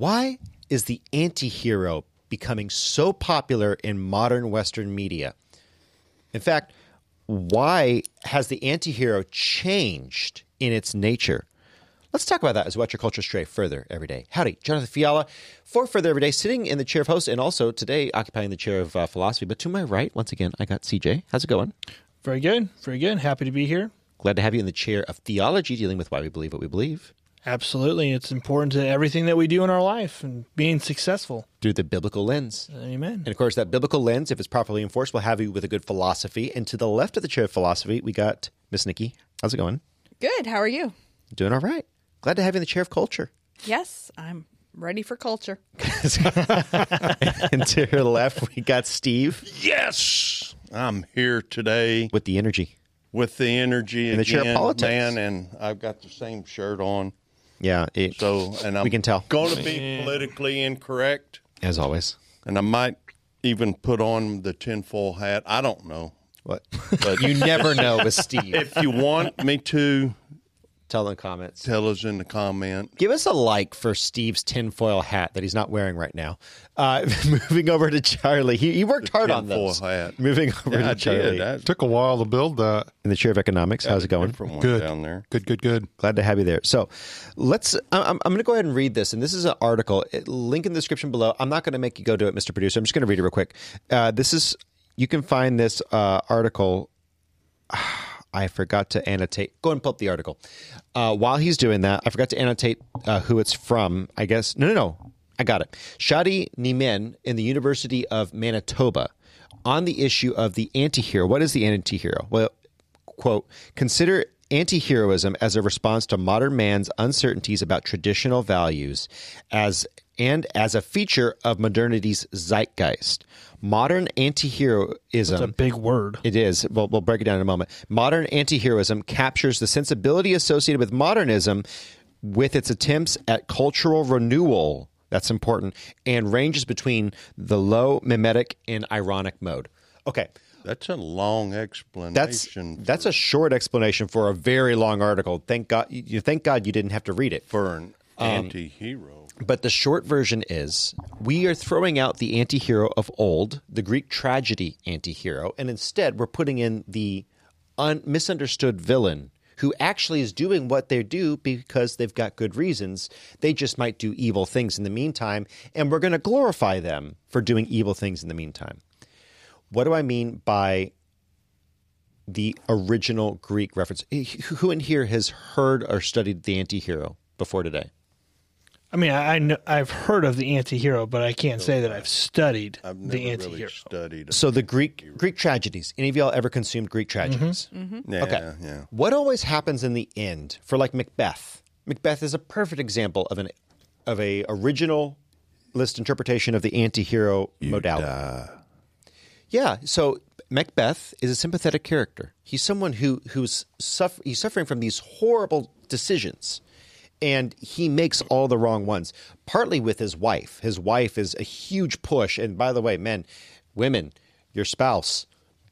Why is the anti hero becoming so popular in modern Western media? In fact, why has the anti hero changed in its nature? Let's talk about that as we watch your culture stray further every day. Howdy, Jonathan Fiala for Further Every Day, sitting in the chair of host and also today occupying the chair of uh, philosophy. But to my right, once again, I got CJ. How's it going? Very good. Very good. Happy to be here. Glad to have you in the chair of theology, dealing with why we believe what we believe. Absolutely. It's important to everything that we do in our life and being successful. Through the biblical lens. Amen. And of course, that biblical lens, if it's properly enforced, will have you with a good philosophy. And to the left of the chair of philosophy, we got Miss Nikki. How's it going? Good. How are you? Doing all right. Glad to have you in the chair of culture. Yes, I'm ready for culture. and to her left, we got Steve Yes, I'm here today with the energy. with the energy In the chair of politics. man, and I've got the same shirt on. Yeah, it, So, and I'm We can tell. going to be politically incorrect, as always. and I might even put on the tinfoil hat. I don't know, What? but You never know with Steve. if you want me to, Tell in the comments. tell us in the comment. Give us a like for Steve's tinfoil hat that he's not wearing right now. Uh, moving over to Charlie. He, he worked hard on tinfoil those. hat. Moving over Yeah, to I Charlie. did. I Took a while to build that. In the chair of economics. How's it going? Good. down there. Good, good, good. Glad to have you there. So, let's. I'm, I'm going to go ahead and read this, and this is an article. It, link in the description below. I'm not going to make you go do it, Mr. Producer. I'm just going to read it real quick. Uh, this is. You can find this uh, article. I forgot to annotate. Go and pull up the article. Uh, while he's doing that, I forgot to annotate uh, who it's from. I guess no, no, no. I got it. Shadi Neinmeh in the University of Manitoba on the issue of the anti-hero. What is the anti-hero? Well, quote, consider anti-heroism as a response to modern man's uncertainties about traditional values as and as a feature of modernity's zeitgeist. Modern anti-heroism It's a big word. it is. We'll, we'll break it down in a moment. Modern anti-heroism captures the sensibility associated with modernism with its attempts at cultural renewal. That's important. And ranges between the low mimetic and ironic mode. Okay. That's a long That's explanation. that's a short explanation for a very long article. Thank God you thank God you didn't have to read it. for an Um, anti-hero. But the short version is we are throwing out the anti hero of old, the Greek tragedy anti hero, and instead we're putting in the un- misunderstood villain who actually is doing what they do because they've got good reasons. They just might do evil things in the meantime, and we're going to glorify them for doing evil things in the meantime. What do I mean by the original Greek reference? Who in here has heard or studied the anti hero before today? I mean, I, I know, I've heard of the anti-hero, but I can't say that I've studied I've never the really anti-hero. studied. So the Greek Greek tragedies. Any of y'all ever consumed Greek mm-hmm. tragedies? Mm-hmm. yeah, Okay. yeah. What always happens in the end for like Macbeth? Macbeth is a perfect example of an of a original list interpretation of the anti-hero modality. Yeah, so Macbeth is a sympathetic character. He's someone who who's suffer, he's suffering from these horrible decisions and he makes all the wrong ones. Partly with his wife. His wife is a huge push and by the way, men, women, your spouse,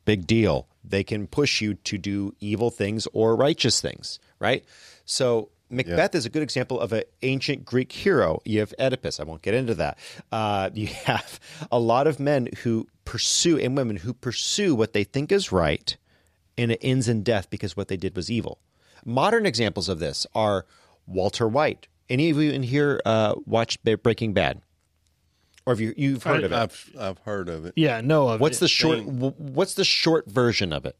big deal. They can push you to do evil things or righteous things, right? So Macbeth is a good example of an ancient Greek hero. You have Oedipus. I won't get into that. Uh, you have a lot of men who pursue and women who pursue what they think is right, and it ends in death because what they did was evil. Modern examples of this are Walter White. Any of you in here uh, watched Breaking Bad, or have you you've heard of it? I've I've heard of it. Yeah, no of What's it. the short? w- What's the short version of it?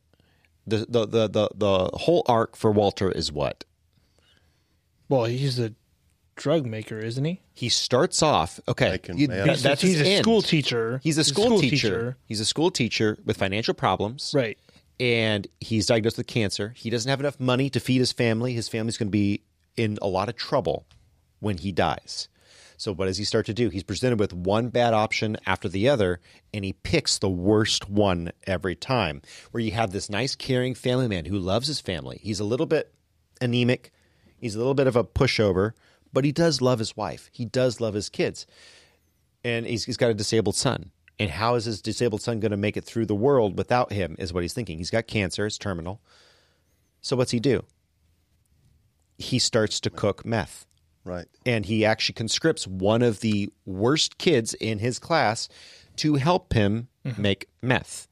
The the the the, the whole arc for Walter is what Well, he's a drug maker, isn't he? he starts off. Okay, Making you- that- that's he's his a end. school teacher. He's a school, teacher. He's a school teacher with financial problems, Right. And he's diagnosed with cancer. He doesn't have enough money to feed his family. His family's going to be in a lot of trouble when he dies. So what does he start to do? He's presented with one bad option after the other, and he picks the worst one every time. Where you have this nice, caring family man who loves his family. He's a little bit anemic. He's a little bit of a pushover, but he does love his wife. He does love his kids and he's, he's got a disabled son. And how is his disabled son going to make it through the world without him? Is what he's thinking. He's got cancer; it's terminal. So what's he do? He starts to cook meth. Right. and he actually conscripts one of the worst kids in his class to help him mm-hmm. make meth.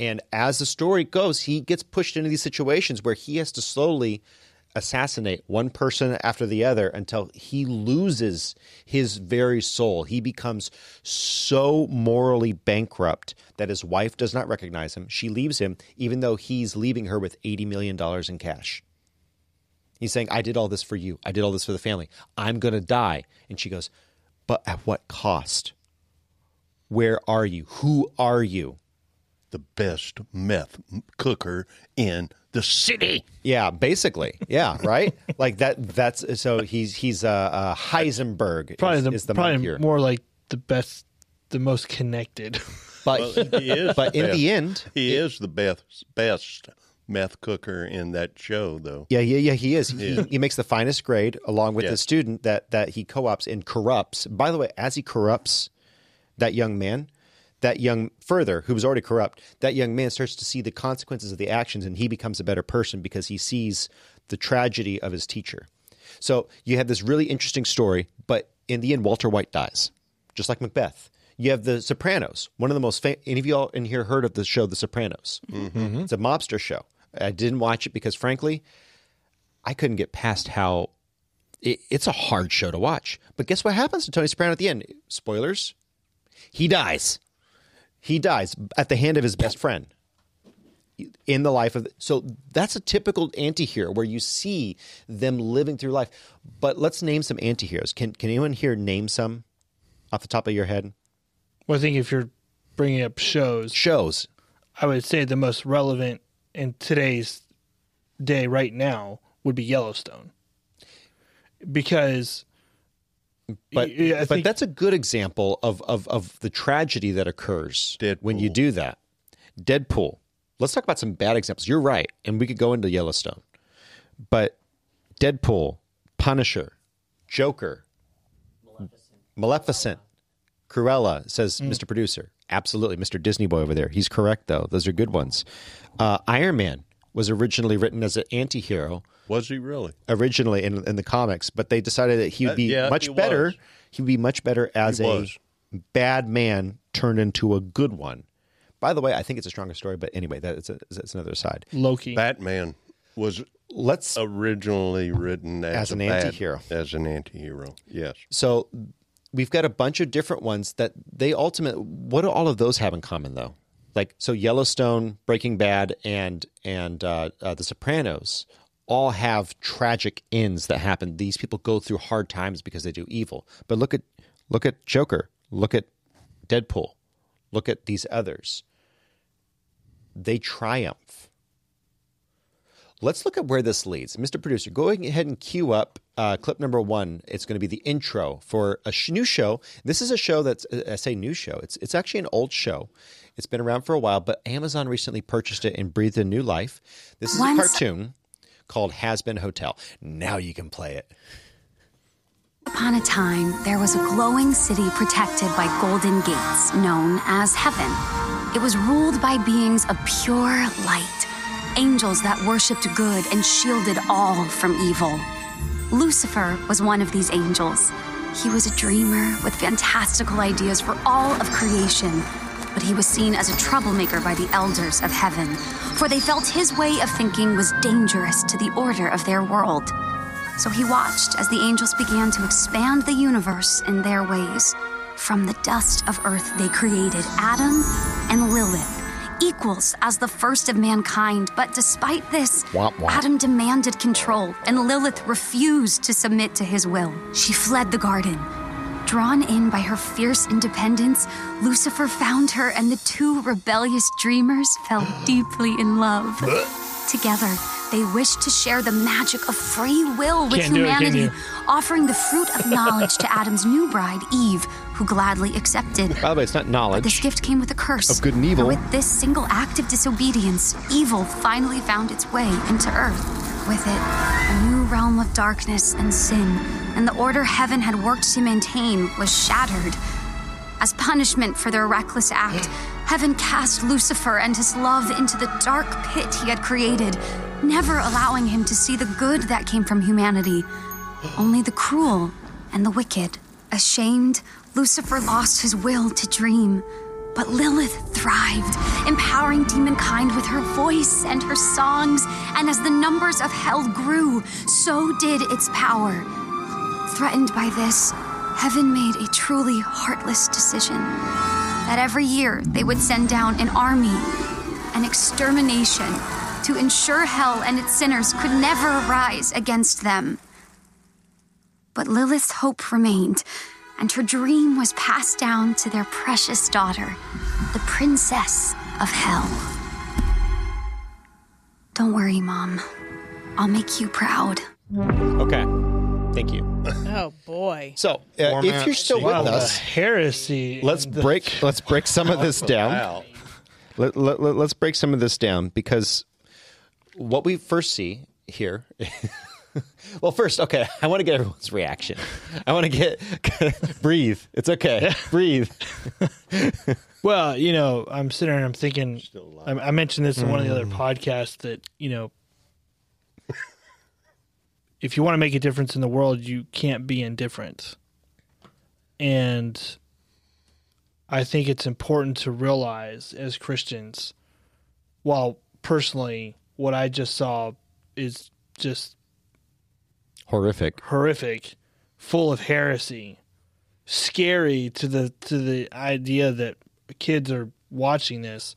And as the story goes, he gets pushed into these situations where he has to slowly assassinate one person after the other until he loses his very soul. He becomes so morally bankrupt that his wife does not recognize him. She leaves him, even though he's leaving her with $80 million in cash. He's saying, I did all this for you. I did all this for the family. I'm going to die. And she goes, But at what cost? Where are you? Who are you? The best meth cooker in the city. Yeah, basically. Yeah, right? like that that's so he's he's uh, uh Heisenberg Probably is, the, is the probably more like the best, the most connected. But He is but in best. the end, He is the best best meth cooker in that show, though. Yeah, yeah, yeah. He is. He, he makes the finest grade along with Yeah. the student that that he co-ops and corrupts. By the way, as he corrupts that young man, that young further who was already corrupt, that young man starts to see the consequences of the actions, and he becomes a better person because he sees the tragedy of his teacher. So you have this really interesting story, but in the end, Walter White dies, just like Macbeth. You have The Sopranos, one of the most. Fam- any of y'all in here heard of the show The Sopranos? Mm-hmm. It's a mobster show. I didn't watch it because, frankly, I couldn't get past how it, it's a hard show to watch. But guess what happens to Tony Soprano at the end? Spoilers. He dies. He dies at the hand of his best friend in the life of. So that's a typical anti-hero where you see them living through life. But let's name some anti-heroes. Can can anyone here name some off the top of your head? Well, I think if you're bringing up shows, Shows. I would say the most relevant in today's day right now would be Yellowstone. Because But y- I but that's a good example of, of of the tragedy that occurs when you do that. Deadpool. Let's talk about some bad examples. You're right, and we could go into Yellowstone, but Deadpool, Punisher, Joker, Maleficent, Cruella says Mr. Producer. Absolutely, Mr. Disney Boy over there. He's correct though. Those are good ones. Uh, Iron Man was originally written as an anti-hero Was he really? originally in, in the comics, but they decided that he would Uh, be yeah, much he better. was. He would be much better as He a was. bad man turned into a good one. By the way, I think it's a stronger story, but anyway, that's a, that's another side. Loki. Batman was Let's originally written as, As an a anti-hero. As an anti-hero, yes. so we've got a bunch of different ones that they ultimate. What do all of those have in common, though? Like so, Yellowstone, Breaking Bad, and and uh, uh, The Sopranos all have tragic ends that happen. These people go through hard times because they do evil. But look at look at Joker. Look at Deadpool. Look at these others. They triumph. Let's look at where this leads. Mr. Producer, go ahead and cue up uh, clip number one. It's going to be the intro for a sh- new show. This is a show that's, uh, I say new show, it's, it's actually an old show. It's been around for a while, but Amazon recently purchased it and breathed a new life. This is a cartoon called Hazbin Hotel. Now you can play it. Upon a time, there was a glowing city protected by golden gates, known as heaven. It was ruled by beings of pure light, angels that worshipped good and shielded all from evil. Lucifer was one of these angels. He was a dreamer with fantastical ideas for all of creation, but he was seen as a troublemaker by the elders of heaven, for they felt his way of thinking was dangerous to the order of their world. So he watched as the angels began to expand the universe in their ways. From the dust of earth, they created Adam and Lilith, equals as the first of mankind. But despite this, Womp womp. Adam demanded control, and Lilith refused to submit to his will. She fled the garden. Drawn in by her fierce independence, Lucifer found her, and the two rebellious dreamers fell deeply in love. Together, they wished to share the magic of free will with Can't do it, humanity, offering the fruit of knowledge to Adam's new bride, Eve, who gladly accepted. By the way, it's not But this gift came with a curse. Of good and evil. With this single act of disobedience, evil finally found its way into Earth. With it, a new realm of darkness and sin, and the order heaven had worked to maintain was shattered. As punishment for their reckless act, heaven cast Lucifer and his love into the dark pit he had created, never allowing him to see the good that came from humanity. only the cruel and the wicked. Ashamed, Lucifer lost his will to dream. But Lilith thrived, empowering demonkind with her voice and her songs. And as the numbers of hell grew, so did its power. Threatened by this, heaven made a truly heartless decision that every year they would send down an army, an extermination, to ensure hell and its sinners could never rise against them. But Lilith's hope remained, and her dream was passed down to their precious daughter, the Princess of Hell. Don't worry, Mom. I'll make you proud. Okay. Thank you. Oh boy. So, uh, if you're still C. with Wow, us, heresy. let's and the- break let's break some of this down. Wow. Let, let, let, us break some of this down because what we first see here. well, first, okay, I want to get everyone's reaction. I want to get breathe. It's okay. Breathe. Well, you know, I'm sitting there and I'm thinking. I, I mentioned this in one of the other Mm. podcasts that you know, if you want to make a difference in the world, you can't be indifferent. And I think it's important to realize as Christians, while personally, what I just saw is just Horrific. horrific, full of heresy, scary to the to the idea that kids are watching this.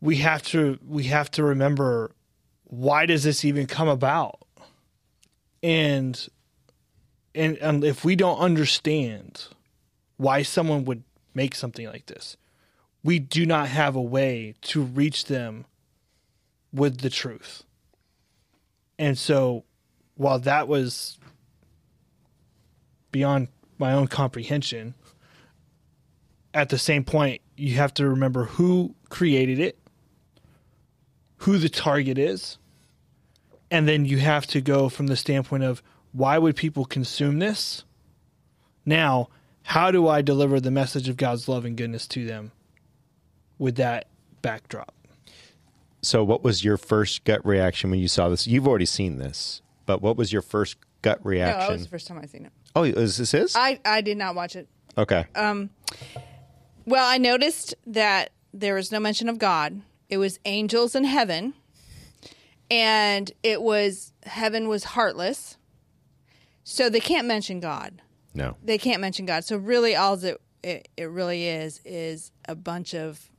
We have to we have to remember why does this even come about? And and, and if we don't understand why someone would make something like this, we do not have a way to reach them with the truth. And so while that was beyond my own comprehension, at the same point, you have to remember who created it, who the target is, and then you have to go from the standpoint of why would people consume this? Now, how do I deliver the message of God's love and goodness to them with that backdrop? So, what was your first gut reaction when you saw this? You've already seen this, but what was your first gut reaction? No, that was the first time I seen it. oh, is this his? I, I did not watch it. okay. Um. Well, I noticed that there was no mention of God. It was angels in heaven, and it was heaven was heartless. So they can't mention God. no. They can't mention God. So really, all it it, it really is is a bunch of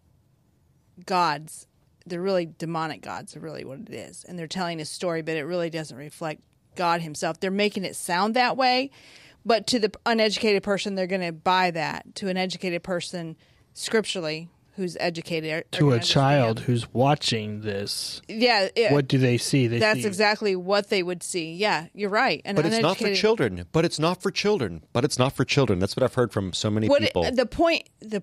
gods. They're really demonic gods. Are really what it is, and they're telling a story, but it really doesn't reflect God Himself. They're making it sound that way, but to the uneducated person, they're going to buy that. To an educated person, scripturally, who's educated, are- are To gonna a child who's watching this, yeah, yeah, what do they see? They that's see exactly what they would see. Yeah, you're right. And But it's not for children. But it's not for children. But it's not for children. That's what I've heard from so many what people. the point the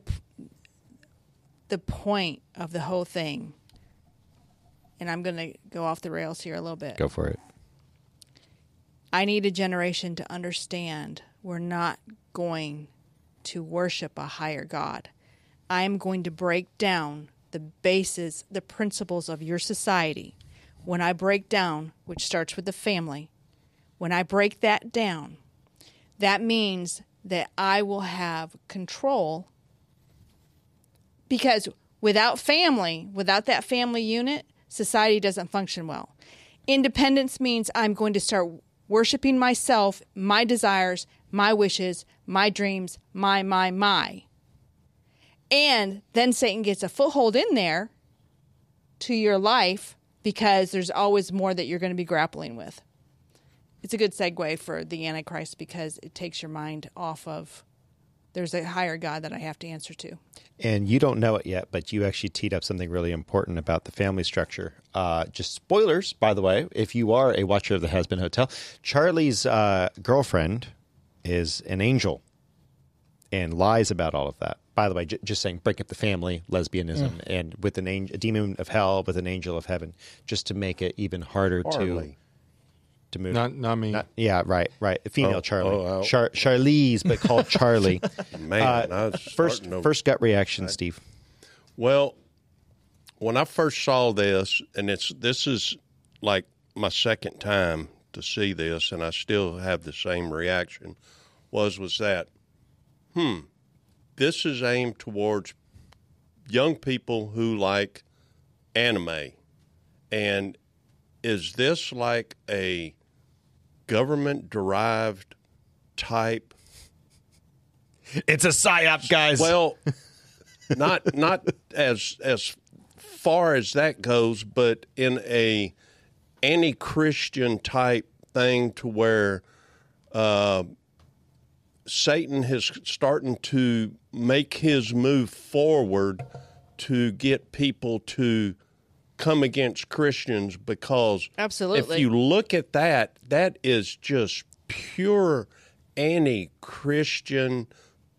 the point of the whole thing and i'm going to go off the rails here a little bit. Go for it. i need a generation to understand we're not going to worship a higher god. I am going to break down the bases the principles of your society. When i break down which starts with the family when i break that down that means that I will have control because without family, without that family unit, society doesn't function well. Independence means I'm going to start worshiping myself, my desires, my wishes, my dreams, my, my, my. And then Satan gets a foothold in there to your life because there's always more that you're going to be grappling with it's a good segue for the Antichrist because it takes your mind off of there's a higher God that I have to answer to. And you don't know it yet, but you actually teed up something really important about the family structure. Uh, just spoilers, by the way, if you are a watcher of the Hazbin Hotel, Charlie's uh, girlfriend is an angel and lies about all of that. By the way, j- just saying, break up the family, lesbianism, and with an angel, a demon of hell with an angel of heaven, just to make it even harder to Harley. To move. Not not me. Not- yeah, right, right. Female Oh, Charlie, oh, oh. Char- Charlize, but called Charlie. Man, I was first, to- first gut reaction, Steve. Well, when I first saw this, and it's this is like my second time to see this, and I still have the same reaction. Was was that, hmm, this is aimed towards young people who like anime, and is this like a government derived type It's a psyop, guys. well, not not as as far as that goes, but in a anti-Christian type thing to where uh, Satan is starting to make his move forward to get people to come against Christians because Absolutely. if you look at that, that is just pure anti-Christian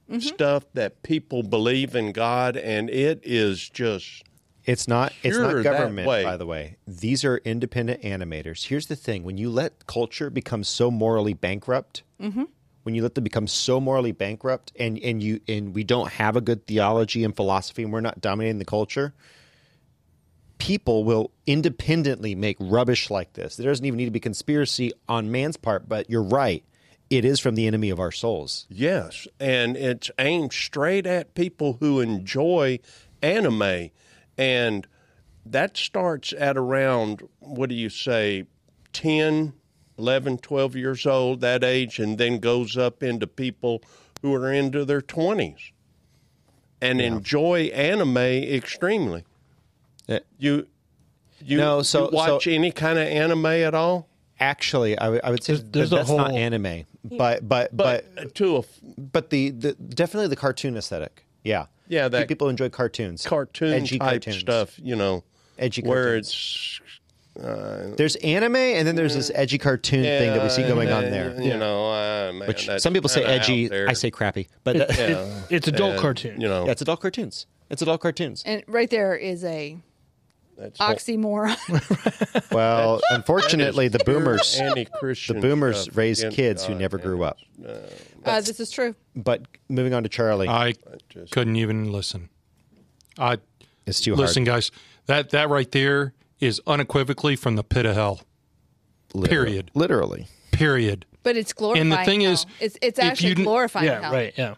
mm-hmm. stuff that people believe in God, and it is just It's not. It's not government, way. by the way. These are independent animators. Here's the thing: when you let culture become so morally bankrupt, mm-hmm. when you let them become so morally bankrupt, and and you and we don't have a good theology and philosophy, and we're not dominating the culture, people will independently make rubbish like this. There doesn't even need to be conspiracy on man's part. But you're right; it is from the enemy of our souls. Yes, and it's aimed straight at people who enjoy anime, and that starts at around what do you say, 10, 11, 12 years old, that age, and then goes up into people who are into their 20s and enjoy anime extremely. Uh, You you, No, so- you watch so- any kind of anime at all? Actually, I would- I would say There's- there's that a that's not whole- anime, but but But, but to a but the, the definitely the cartoon aesthetic. Yeah, Yeah, that people enjoy cartoons, cartoon edgy type cartoons. stuff, you know, Edgy where cartoons. it's There's anime, and then there's this edgy cartoon thing that we see going on there. You know, uh, man, Which some people say edgy. I say crappy, but that- It- it's adult And, cartoon. You know, yeah, it's adult cartoons. It's adult cartoons. and right there is a that's oxymoron. Well, unfortunately, the boomers the boomers raised kids who never grew up. uh, this is true. But moving on to Charlie, I just- couldn't even listen. I it's too hard. listen, hard. guys. That that right there is unequivocally from the pit of hell. Literally. period. Literally. Period. But it's glorifying. And the thing hell. is, it's it's actually you didn't- glorifying yeah, hell. right. Yeah.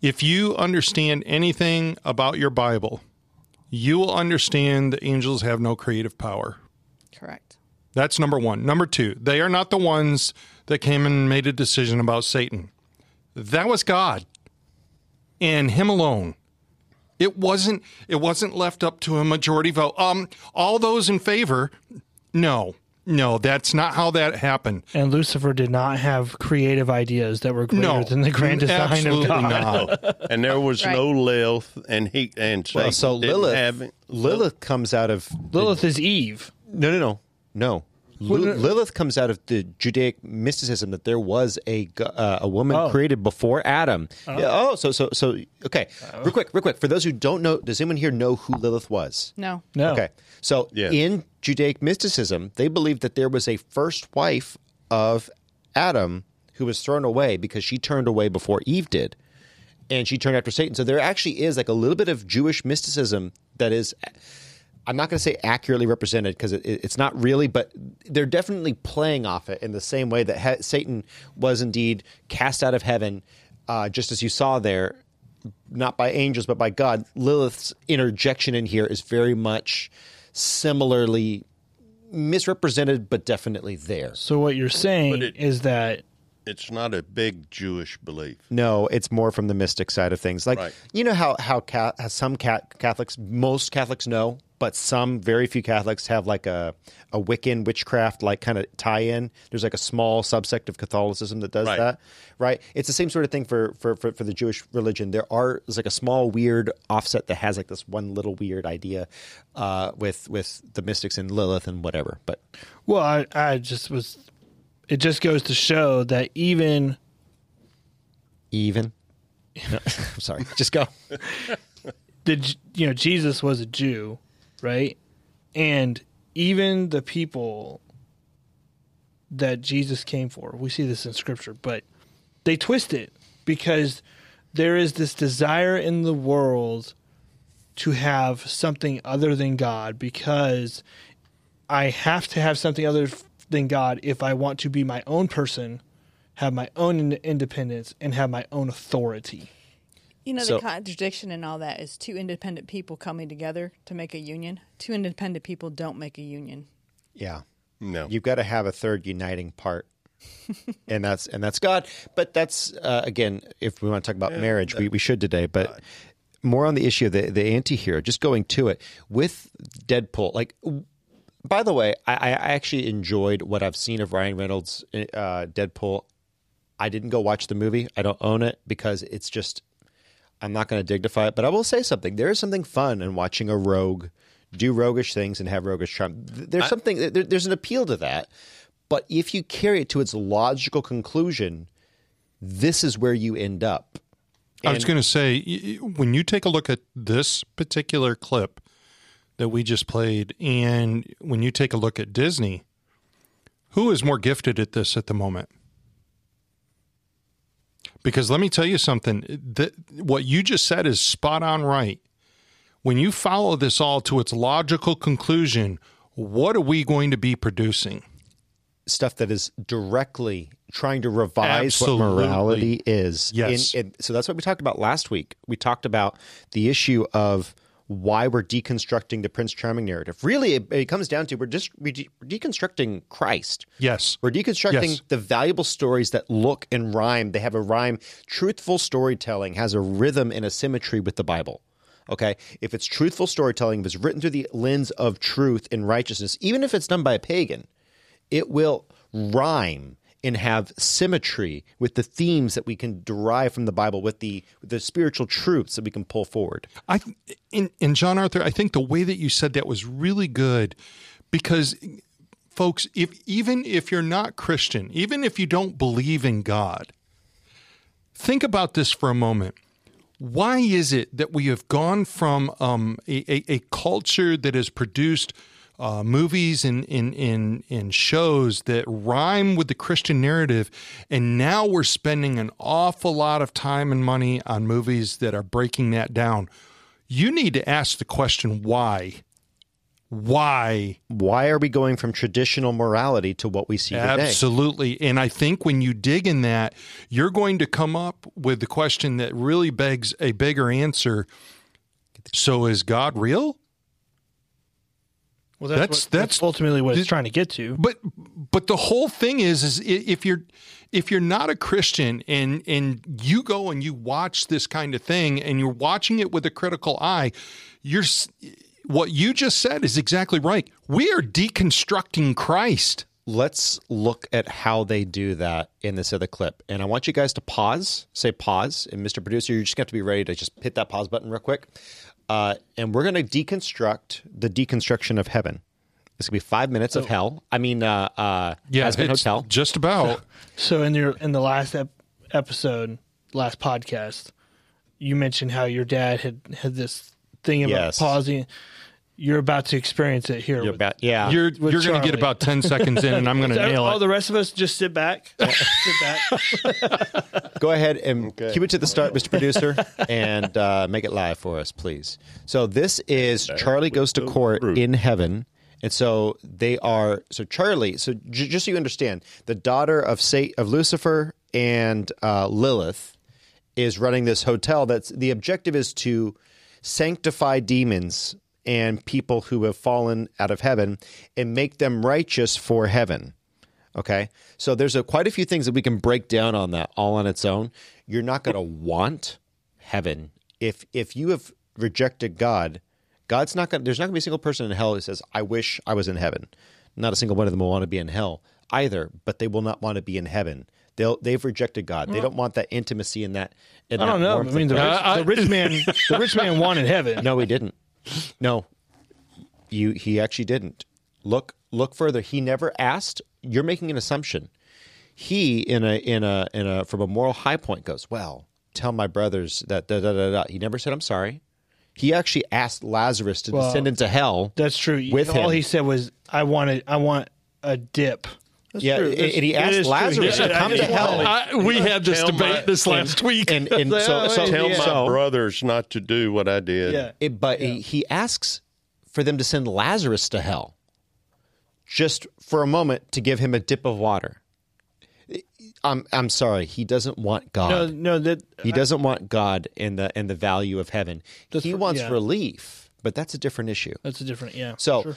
If you understand anything about your Bible, you will understand that angels have no creative power. Correct. That's number one. Number two, they are not the ones that came and made a decision about Satan. That was God and Him alone. It wasn't. It wasn't left up to a majority vote. Um, all those in favor, no, no, that's not how that happened. And Lucifer did not have creative ideas that were greater No, than the grand design of absolutely God. not. and there was Right. no Lilith, and he and Satan Well, so Lilith, have. Lilith comes out of Lilith is Eve. No, no, no, no. Lu- Lilith comes out of the Judaic mysticism that there was a g- uh, a woman Oh. created before Adam. Yeah, oh, so so so okay. Real quick, real quick. For those who don't know, does anyone here know who Lilith was? No. No. Okay, so Yeah. in Judaic mysticism, they believed that there was a first wife of Adam who was thrown away because she turned away before Eve did, and she turned after Satan. So there actually is like a little bit of Jewish mysticism that is. I'm not going to say accurately represented because it, it- it's not really, but they're definitely playing off it in the same way that he- Satan was indeed cast out of heaven, uh, just as you saw there, not by angels but by God. Lilith's interjection in here is very much similarly misrepresented, but definitely there. So what you're saying it- is that It's not a big Jewish belief. No, it's more from the mystic side of things. Like Right. you know how how, ca- how some cat- Catholics, most Catholics know, but some very few Catholics have like a a Wiccan witchcraft like kind of tie in. There's like a small subsect of Catholicism that does Right. that, right? It's the same sort of thing for, for for for the Jewish religion. There are there's like a small weird offset that has like this one little weird idea uh, with with the mystics and Lilith and whatever. But well, I, I just was. It just goes to show that even even, No, I'm sorry, just go. the J- you know Jesus was a Jew, right? And even the people that Jesus came for, we see this in scripture, but they twist it because there is this desire in the world to have something other than God because I have to have something other than God if I want to be my own person, have my own independence, and have my own authority. You know, So- the contradiction in all that is two independent people coming together to make a union. Two independent people don't make a union. Yeah. No. You've got to have a third uniting part. and that's and that's God. But that's uh, again, if we want to talk about marriage, we, we should today. But more on the issue of the the anti-hero, just going to it with Deadpool. Like, by the way, I, I actually enjoyed what I've seen of Ryan Reynolds uh, Deadpool. I didn't go watch the movie. I don't own it because it's just I'm not going to dignify it, but I will say something. There is something fun in watching a rogue do roguish things and have roguish charm. Th- There's something. There, there's an appeal to that. But if you carry it to its logical conclusion, this is where you end up. I was going to say, when you take a look at this particular clip that we just played, and when you take a look at Disney, who is more gifted at this at the moment? Because let me tell you something, that what you just said is spot on right. When you follow this all to its logical conclusion, what are we going to be producing? Stuff that is directly trying to revise Absolutely. what morality is. Yes. In- in- so that's what we talked about last week. We talked about the issue of why we're deconstructing the Prince Charming narrative. Really, it, it comes down to we're just we're de- deconstructing Christ. Yes. We're deconstructing Yes. the valuable stories that look and rhyme. They have a rhyme. Truthful storytelling has a rhythm and a symmetry with the Bible. Okay. If it's truthful storytelling, if it's written through the lens of truth and righteousness, even if it's done by a pagan, it will rhyme and have symmetry with the themes that we can derive from the Bible, with the with the spiritual truths that we can pull forward. I in in Jonathan, I think the way that you said that was really good because folks, if even if you're not Christian, even if you don't believe in God, think about this for a moment. Why is it that we have gone from um, a, a, a culture that has produced uh, movies and in, in, in shows that rhyme with the Christian narrative, and now we're spending an awful lot of time and money on movies that are breaking that down? You need to ask the question why. Why? Why are we going from traditional morality to what we see today? Absolutely. And I think when you dig in that, you're going to come up with the question that really begs a bigger answer. So is God real? Well, That's- that's what- that's- that's ultimately what th- it's trying to get to. But but the whole thing is is if you're if you're not a Christian and and you go and you watch this kind of thing and you're watching it with a critical eye, you're what you just said is exactly right. We are deconstructing Christ. Let's look at how they do that in this other clip. And I want you guys to pause, say pause. And Mr. Producer, you're just going to have to be ready to just hit that pause button real quick. Uh, and we're going to deconstruct the deconstruction of heaven. It's going to be five minutes of hell. I mean, uh, uh, Hazbin it's Hotel. just about. So in your in the last ep- episode, last podcast, you mentioned how your dad had had this thing about Yes. pausing. You're about to experience it here. You're with- about, yeah. You're With you're going to get about ten seconds in, and I'm going to So nail all it. All the rest of us just sit back, sit back. Go ahead and keep it to the start, Mr. Producer, and uh, make it live for us, please. So this is Charlie goes to court in heaven, and so they are. So Charlie. So j- just so you understand, the daughter of Sat of Lucifer and uh, Lilith is running this hotel. That's the objective is to sanctify demons and people who have fallen out of heaven and make them righteous for heaven. Okay. So there's a, quite a few things that we can break down on that all on its own. You're not going to want heaven if if you have rejected God. God's not going. There's not going to be a single person in hell who says, "I wish I was in heaven." Not a single one of them will want to be in hell either, but they will not want to be in heaven. They'll they've rejected God. They don't want that intimacy in that. In I don't know. I mean, the rich, the rich man, the rich man wanted heaven. No, he didn't. No, you. He actually didn't. Look, look further. He never asked. You're making an assumption. He, in a, in a, in a, from a moral high point, goes, "Well, tell my brothers that." Da, da, da, da. He never said, "I'm sorry." He actually asked Lazarus to Well, descend into hell. That's true. With all him. he said was, "I wanted, I want a dip." That's Yeah, true. and- That's- he it asked is true. Lazarus to come just to hell. I, we had this Tell debate my- this last week. And and so, so, Tell my brothers not to do what I did. Yeah. It, but he, he asks for them to send Lazarus to hell. just for a moment to give him a dip of water. I'm I'm sorry, he doesn't want God. No, no, that he doesn't want God and the and the value of heaven. He for- wants yeah. relief, but that's a different issue. that's a different. Yeah. So, sure.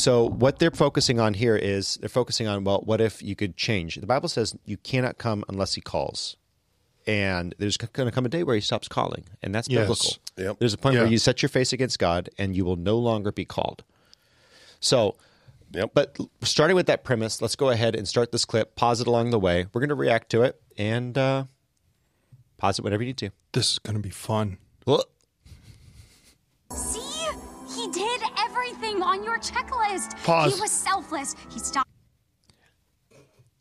So what they're focusing on here is they're focusing on well, what if you could change? The Bible says you cannot come unless He calls, and there's going to come a day where He stops calling, and that's Yes. biblical. Yep. There's a point Yeah. where you set your face against God, and you will no longer be called. So, Yep. but starting with that premise, let's go ahead and start this clip. Pause it along the way. We're going to react to it, and uh, pause it whenever you need to. This is going to be fun. Well, See? He did everything on your checklist. Pause. He was selfless. He stopped.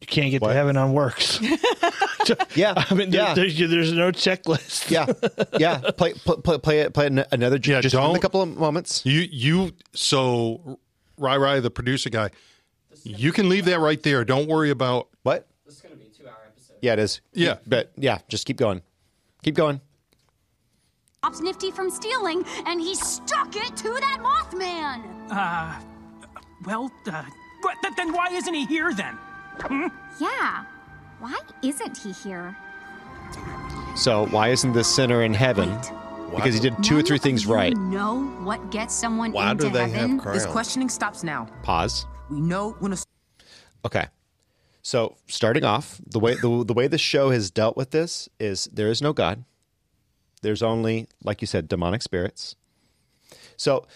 you can't get What? to heaven on works. yeah, I mean, there- yeah. there's, there's no checklist. yeah, yeah. Play, play, play, play it. Play it another. Yeah, just in a couple of moments. You you so Rai Rai, the producer guy, you can leave that right there. Don't worry about What? This is going to be a two-hour episode. Yeah, it is. Yeah. but yeah, just keep going. Keep going. Stopped Niffty from stealing, and he stuck it to that Mothman. Uh, well, uh, but th- then why isn't he here then? Yeah. Why isn't he here? So why isn't the sinner in heaven? Because he did two or three things you right. Know what gets someone Why into do they heaven? have crowns? This questioning stops now. Pause. We know when a Okay. So starting off, the way the, the way the show has dealt with this is there is no God. There's only, like you said, demonic spirits. So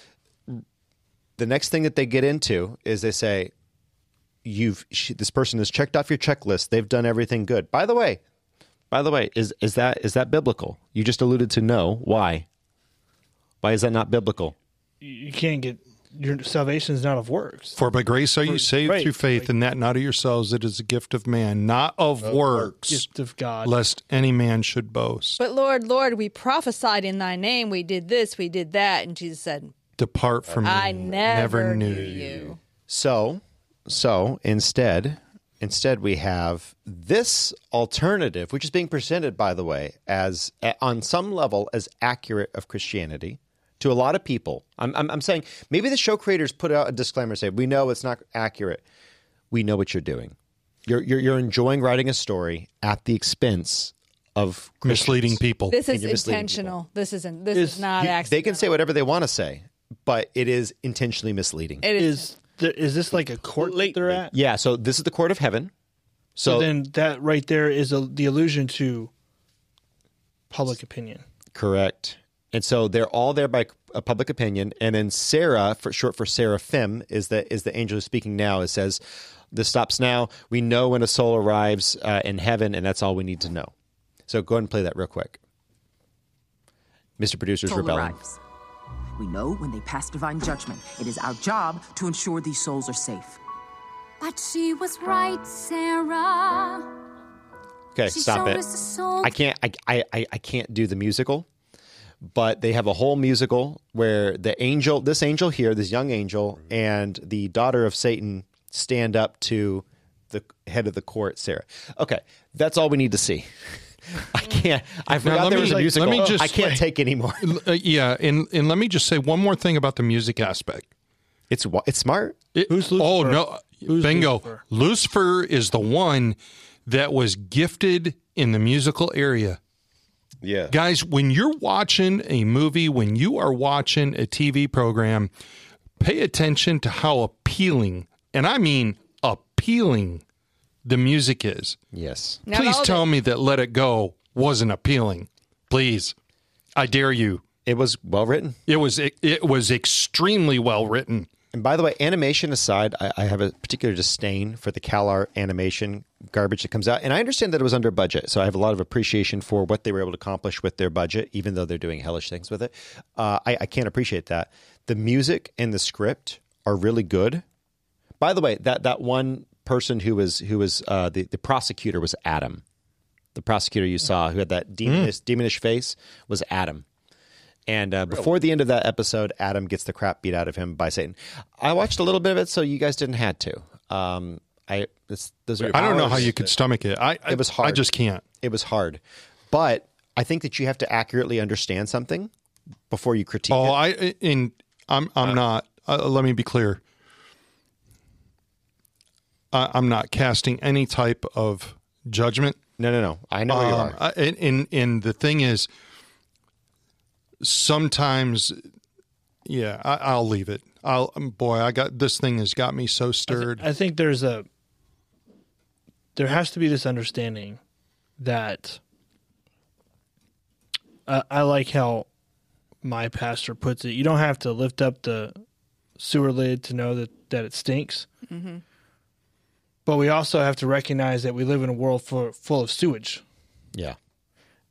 the next thing that they get into is they say, "You've she, this person has checked off your checklist. They've done everything good." By the way, by the way, is is that is that biblical? You just alluded to no. Why? Why is that not biblical? You you can't get your salvation is not of works. For by grace are you saved right, through faith, like- and that not of yourselves. It is a gift of man, not of works, Gift of God. lest any man should boast. But Lord, Lord, we prophesied in thy name. We did this, we did that. And Jesus said, Depart from me. I me. never, knew knew you. you. So, so instead, instead we have this alternative, which is being presented, by the way, as on some level as accurate of Christianity to a lot of people. I'm, I'm, I'm saying maybe the show creators put out a disclaimer, say we know it's not accurate. We know what you're doing. You're you're, you're enjoying writing a story at the expense of Christians. Misleading people. This is you're intentional. This isn't. This Is- is not You- accidental. they can say whatever they want to say, but it is intentionally misleading. It is. is there, is this like a court that they're at? yeah. So this is the court of heaven. So So then that right there is a, the allusion to public opinion. Correct. And so they're all there by a public opinion. And then Sera, for short for Seraphim, is the is the angel who's speaking now. It says, "This stops now. We know when a soul arrives uh, in heaven, and that's all we need to know." So go ahead and play that real quick. Mr. Producer's soul rebelling. arrives. We know when they pass divine judgment. It is our job to ensure these souls are safe. But she was right, Sera. Okay, She stop it. us the soul. I can't. I, I I I can't do the musical, but they have a whole musical where the angel, this angel here, this young angel, and the daughter of Satan stand up to the head of the court, Sera. Okay, that's all we need to see. I can't. I forgot let there me- was a musical. let me just- I can't take anymore. Uh, yeah, and and let me just say one more thing about the music aspect. It's it's smart. It- Who's Lucifer? Oh no, Who's bingo! Lucifer? Lucifer is the one that was gifted in the musical area. Yeah. Guys, when you're watching a movie, when you are watching a TV program, pay attention to how appealing, and I mean appealing, the music is. Yes. Not Please all tell the- me that Let It Go wasn't appealing. Please. I dare you. It was well written. It was it, it was extremely well written. And by the way, animation aside, I, I have a particular disdain for the CalArt animation garbage that comes out. And I understand that it was under budget. So I have a lot of appreciation for what they were able to accomplish with their budget, even though they're doing hellish things with it. Uh, I, I can't appreciate that. The music and the script are really good. By the way, that, that one person who was who was uh, the, the prosecutor was Adam. The prosecutor you saw who had that demonish, demonish face was Adam. And uh, before the end of that episode, Adam gets the crap beat out of him by Satan. I watched a little bit of it, so you guys didn't have to. Um, I this, those are I don't know how you could stomach it. I, I It was hard. I just can't. It was hard, but I think that you have to accurately understand something before you critique Oh, it. I in I'm I'm not. Uh, let me be clear. I, I'm not casting any type of judgment. No, no, no. I know where you Um, are. I- and and the thing is, sometimes, yeah, I, I'll leave it. I'll boy, I got this thing has got me so stirred. I think there's a there has to be this understanding that I, I like how my pastor puts it. You don't have to lift up the sewer lid to know that that it stinks. Mm-hmm. But we also have to recognize that we live in a world for, full of sewage, yeah.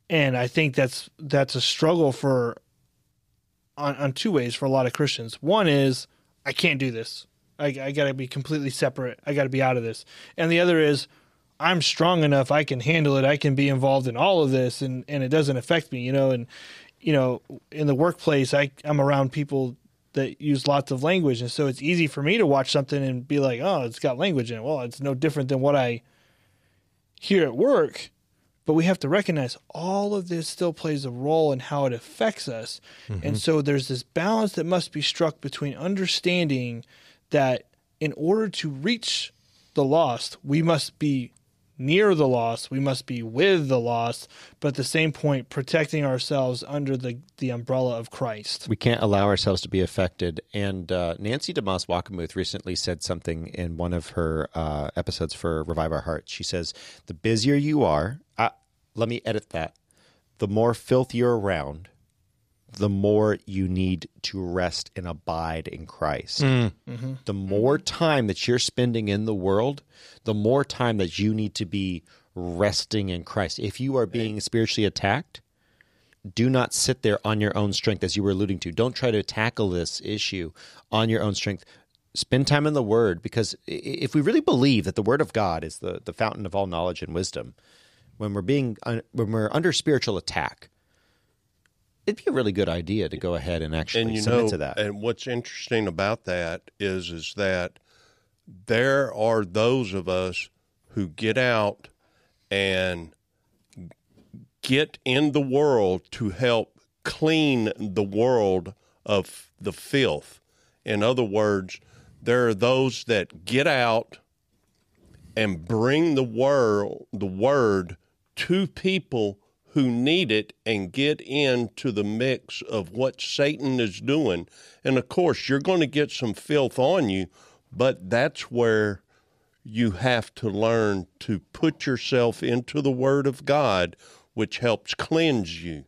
and I think that's that's a struggle for on on two ways for a lot of Christians. One is I can't do this. I, I got to be completely separate. I got to be out of this. And the other is I'm strong enough. I can handle it. I can be involved in all of this, and and it doesn't affect me. You know, and you know, in the workplace, I I'm around people that use lots of language, and so it's easy for me to watch something and be like, oh, it's got language in it. Well, it's no different than what I hear at work but we have to recognize all of this still plays a role in how it affects us. And mm-hmm. so there's this balance that must be struck between understanding that in order to reach the lost, we must be near the lost, we must be with the lost, but at the same point protecting ourselves under the, the umbrella of Christ. We can't allow ourselves to be affected. And uh, Nancy DeMoss Wolgemuth recently said something in one of her uh, episodes for Revive Our Hearts. She says, The busier you are, uh, let me edit that. The more filth you're around, the more you need to rest and abide in Christ. Mm. Mm-hmm. The more mm-hmm. time that you're spending in the world, the more time that you need to be resting in Christ. If you are being spiritually attacked, do not sit there on your own strength, as you were alluding to. Don't try to tackle this issue on your own strength. Spend time in the Word, because if we really believe that the Word of God is the, the fountain of all knowledge and wisdom, when we're being when we're under spiritual attack, it'd be a really good idea to go ahead and actually and you submit know, to that. and what's interesting about that is is that there are those of us who get out and get in the world to help clean the world of the filth. In other words, there are those that get out and bring the word the word to people who need it and get into the mix of what Satan is doing. And of course, you're going to get some filth on you, but that's where you have to learn to put yourself into the word of God, which helps cleanse you.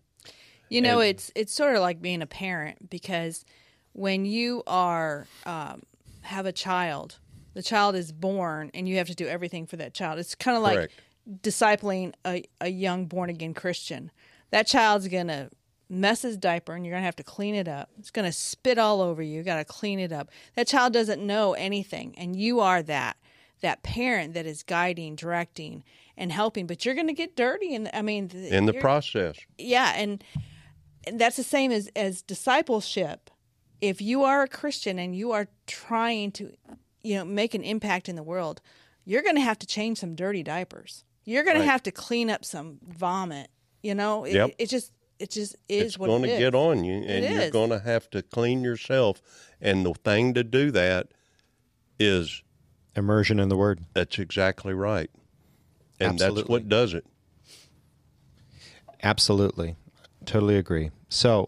You know, it's it's sort of like being a parent because when you are um, have a child, the child is born, and you have to do everything for that child. It's kind of like Correct. Discipling a, a young born again Christian. That child's gonna mess his diaper, and you're gonna have to clean it up. It's gonna spit all over you. You got to clean it up. That child doesn't know anything, and you are that that parent that is guiding, directing, and helping. But you're gonna get dirty, and I mean, In the process, yeah and, and that's the same as as discipleship if you are a christian and you are trying to you know make an impact in the world you're going to have to change some dirty diapers you're going Right. to have to clean up some vomit you know it, Yep. it just it just is it's what going it to is. get on you, and It you're is. going to have to clean yourself. And the thing to do that is Immersion in the Word. that's exactly right. And that's what does it. Absolutely. Totally agree. So,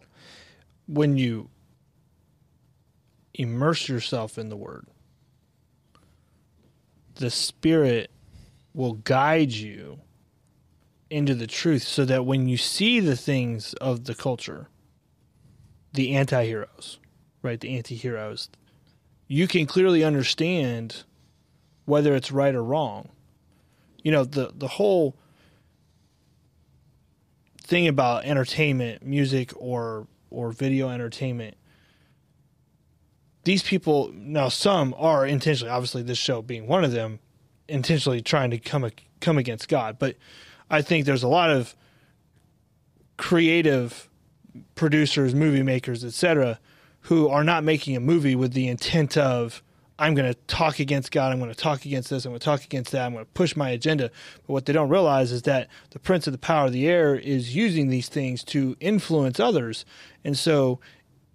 when you immerse yourself in the word the spirit will guide you into the truth so that when you see the things of the culture the anti-heroes right the anti-heroes you can clearly understand whether it's right or wrong you know the the whole thing about entertainment, music or or video entertainment. These people now some are intentionally, obviously this show being one of them, intentionally trying to come come against God. But I think there's a lot of creative producers, movie makers, etc., who are not making a movie with the intent of I'm going to talk against God, I'm going to talk against this, I'm going to talk against that, I'm going to push my agenda. But what they don't realize is that the prince of the power of the air is using these things to influence others. And so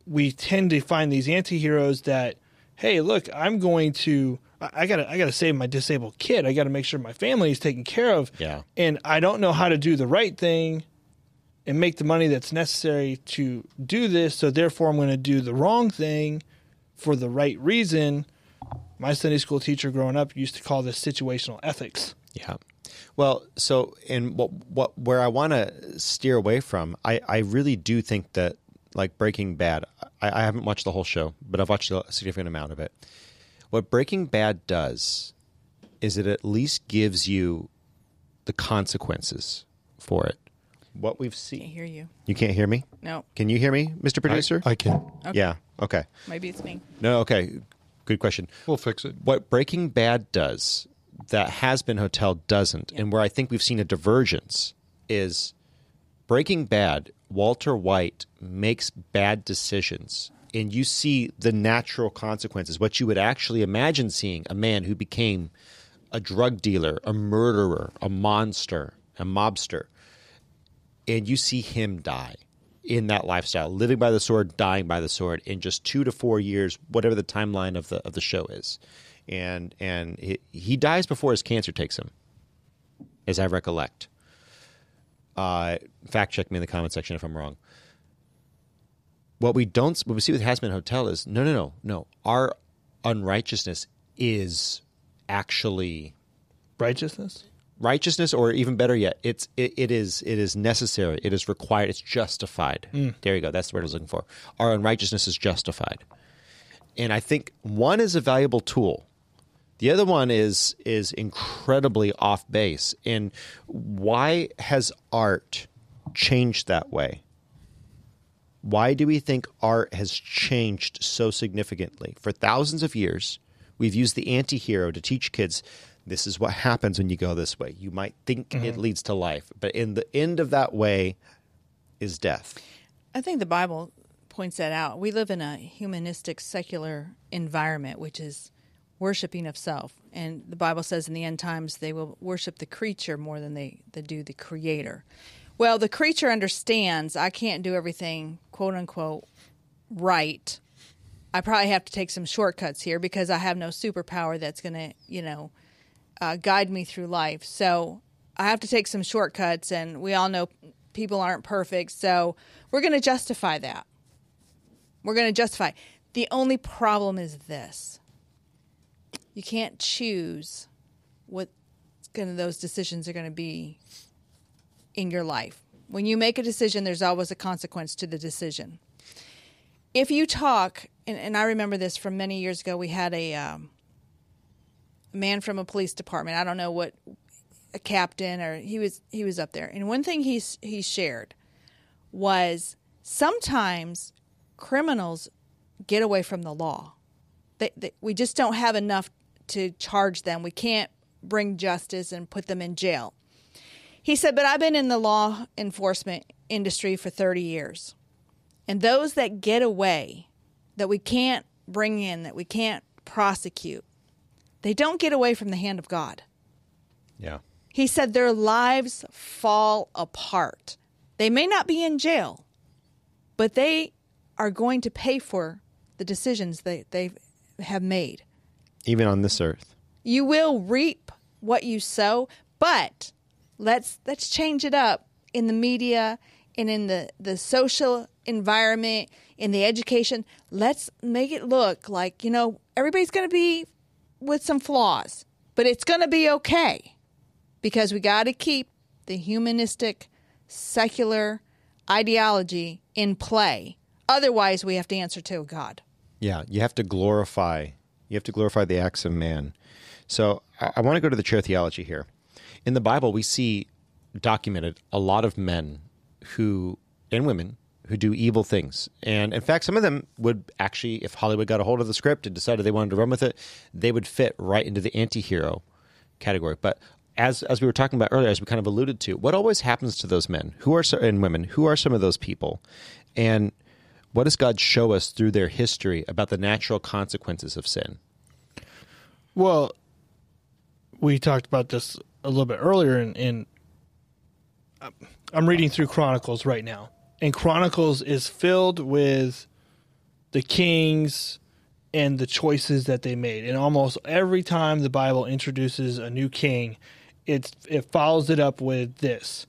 we tend to find these anti-heroes that hey, look, I'm going to I, gotta I gotta save my disabled kid. I gotta make sure my family is taken care of. Yeah. And I don't know how to do the right thing and make the money that's necessary to do this, so therefore I'm gonna do the wrong thing for the right reason. My Sunday school teacher growing up used to call this situational ethics. Yeah. Well, so and what what where I want to steer away from, I I really do think that like Breaking Bad, I, I haven't watched the whole show, but I've watched a significant amount of it. What Breaking Bad does is it at least gives you the consequences for it. What we've Can't seen. hear you. You can't hear me? No, Can you hear me, Mr. Producer? I can. Yeah. Okay. maybe it's me. No, okay. Good question. We'll fix it. what Breaking Bad does that Hazbin Hotel doesn't, and where I think we've seen a divergence is Breaking Bad. Walter White makes bad decisions, and you see the natural consequences. What you would actually imagine seeing a man who became a drug dealer, a murderer, a monster, a mobster, and you see him die in that lifestyle, living by the sword, dying by the sword in just two to four years, whatever the timeline of the of the show is, and and he, he dies before his cancer takes him, as I recollect. Uh, fact check me in the comment section if I'm wrong. What we don't, what we see with Hazbin Hotel is no, no, no, no. Our unrighteousness is actually Righteousness? righteousness or even better yet it's it, it is it is necessary. It is required. It's justified. Hmm. There you go. That's the word i was looking for. Our unrighteousness is justified. And i think one is a valuable tool. The other one is is incredibly off base. And why has art changed that way why do we think art has changed so significantly? For thousands of years, we've used the anti hero to teach kids this is what happens when you go this way. You might think mm-hmm. it leads to life, but in the end of that way is death. I think the Bible points that out. We live in a humanistic, secular environment, which is worshiping of self. And the Bible says in the end times they will worship the creature more than they, they do the creator. Well, the creature understands I can't do everything, quote unquote, right. I probably have to take some shortcuts here because I have no superpower that's going to, you know, uh, guide me through life. So I have to take some shortcuts, and we all know people aren't perfect. So we're going to justify that. We're going to justify. The only problem is this: you can't choose what going those decisions are going to be in your life. When you make a decision, there's always a consequence to the decision. If you talk, and, and I remember this from many years ago, we had a um, man from a police department. I don't know what a captain or he was he was up there. And one thing he he shared was sometimes criminals get away from the law. They, they, we just don't have enough to charge them. We can't bring justice and put them in jail. He said, "But I've been in the law enforcement industry for 30 years. And those that get away that we can't bring in, that we can't prosecute, they don't get away from the hand of God. Yeah. He said their lives fall apart. They may not be in jail, but they are going to pay for the decisions they, they have made. Even on this earth. You will reap what you sow, but let's let's change it up in the media and in the, the social environment, in the education. Let's make it look like, you know, everybody's gonna be with some flaws, but it's gonna be okay. Because we gotta keep the humanistic, secular ideology in play. Otherwise we have to answer to God. Yeah, you have to glorify. You have to glorify the acts of man. So I, I want to go to the chair theology here. In the Bible, we see documented a lot of men who and women who do evil things. And in fact, some of them would actually, if Hollywood got a hold of the script and decided they wanted to run with it, they would fit right into the anti-hero category. But as as we were talking about earlier, as we kind of alluded to, what always happens to those men who are and women who are some of those people, and what does God show us through their history about the natural consequences of sin? Well, we talked about this a little bit earlier, and I'm reading through Chronicles right now, and Chronicles is filled with the kings and the choices that they made. And almost every time the Bible introduces a new king, it's it follows it up with this.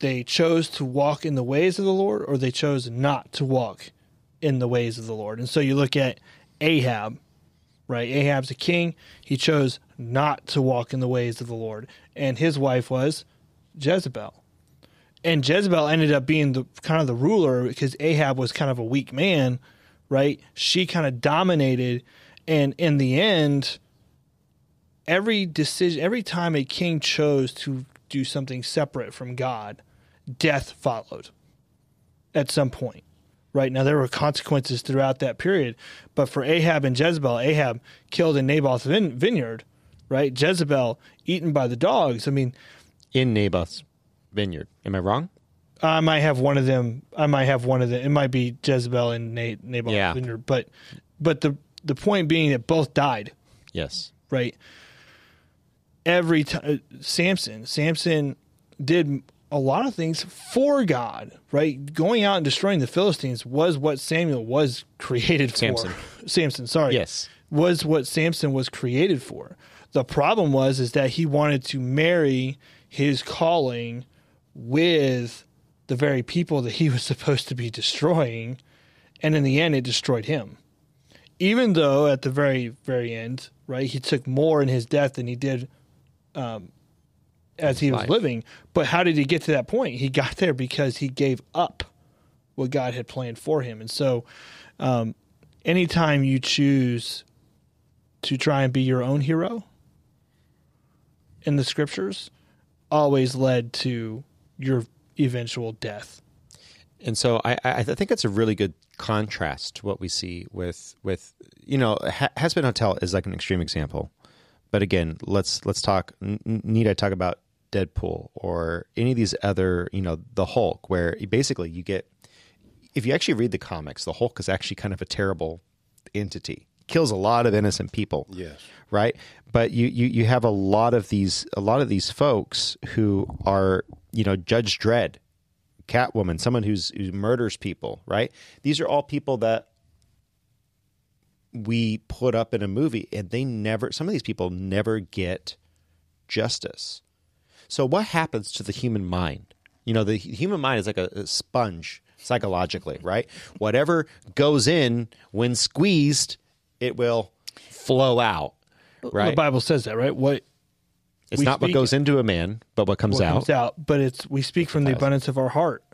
They chose to walk in the ways of the Lord or they chose not to walk in the ways of the Lord. And so you look at Ahab, right? Ahab's a king. He chose not to walk in the ways of the Lord. And his wife was Jezebel. And Jezebel ended up being the kind of the ruler because Ahab was kind of a weak man, right? She kind of dominated and in the end every decision every time a king chose to do something separate from God, death followed at some point. Right now, there were consequences throughout that period, but for Ahab and Jezebel, Ahab killed in Naboth's vine- vineyard, right? Jezebel eaten by the dogs. I mean, In Naboth's vineyard. Am I wrong? I might have one of them. I might have one of them. It might be Jezebel and Na- Naboth's Yeah. vineyard, but but the the point being that both died, Yes. right? Every time uh, Samson, Samson did a lot of things for God, right? Going out and destroying the Philistines was what Samuel was created for. Samson. Samson, sorry. Yes. Was what Samson was created for. The problem was is that he wanted to marry his calling with the very people that he was supposed to be destroying, and in the end it destroyed him. Even though at the very very end, right, he took more in his death than he did um, as he was life. living. But how did he get to that point? He got there because he gave up what God had planned for him. And so, um, anytime you choose to try and be your own hero in the scriptures, always led to your eventual death. And so I, I think it's a really good contrast to what we see with with you know ha- Hazbin Hotel is like an extreme example, but again let's let's talk. n- Need I talk about Deadpool or any of these other you know the Hulk where basically you get if you actually read the comics the Hulk is actually kind of a terrible entity. Kills a lot of innocent people. Yes. right? But you, you you have a lot of these a lot of these folks who are you know judge dredd catwoman someone who's who murders people right? These are all people that we put up in a movie and they never some of these people never get justice so what happens to the human mind you know the human mind is like a, a sponge psychologically right whatever goes in when squeezed it will flow out right The Bible says that, right? What it's we not what goes into a man, but what comes what out. comes out, but it's we speak from the abundance of our heart,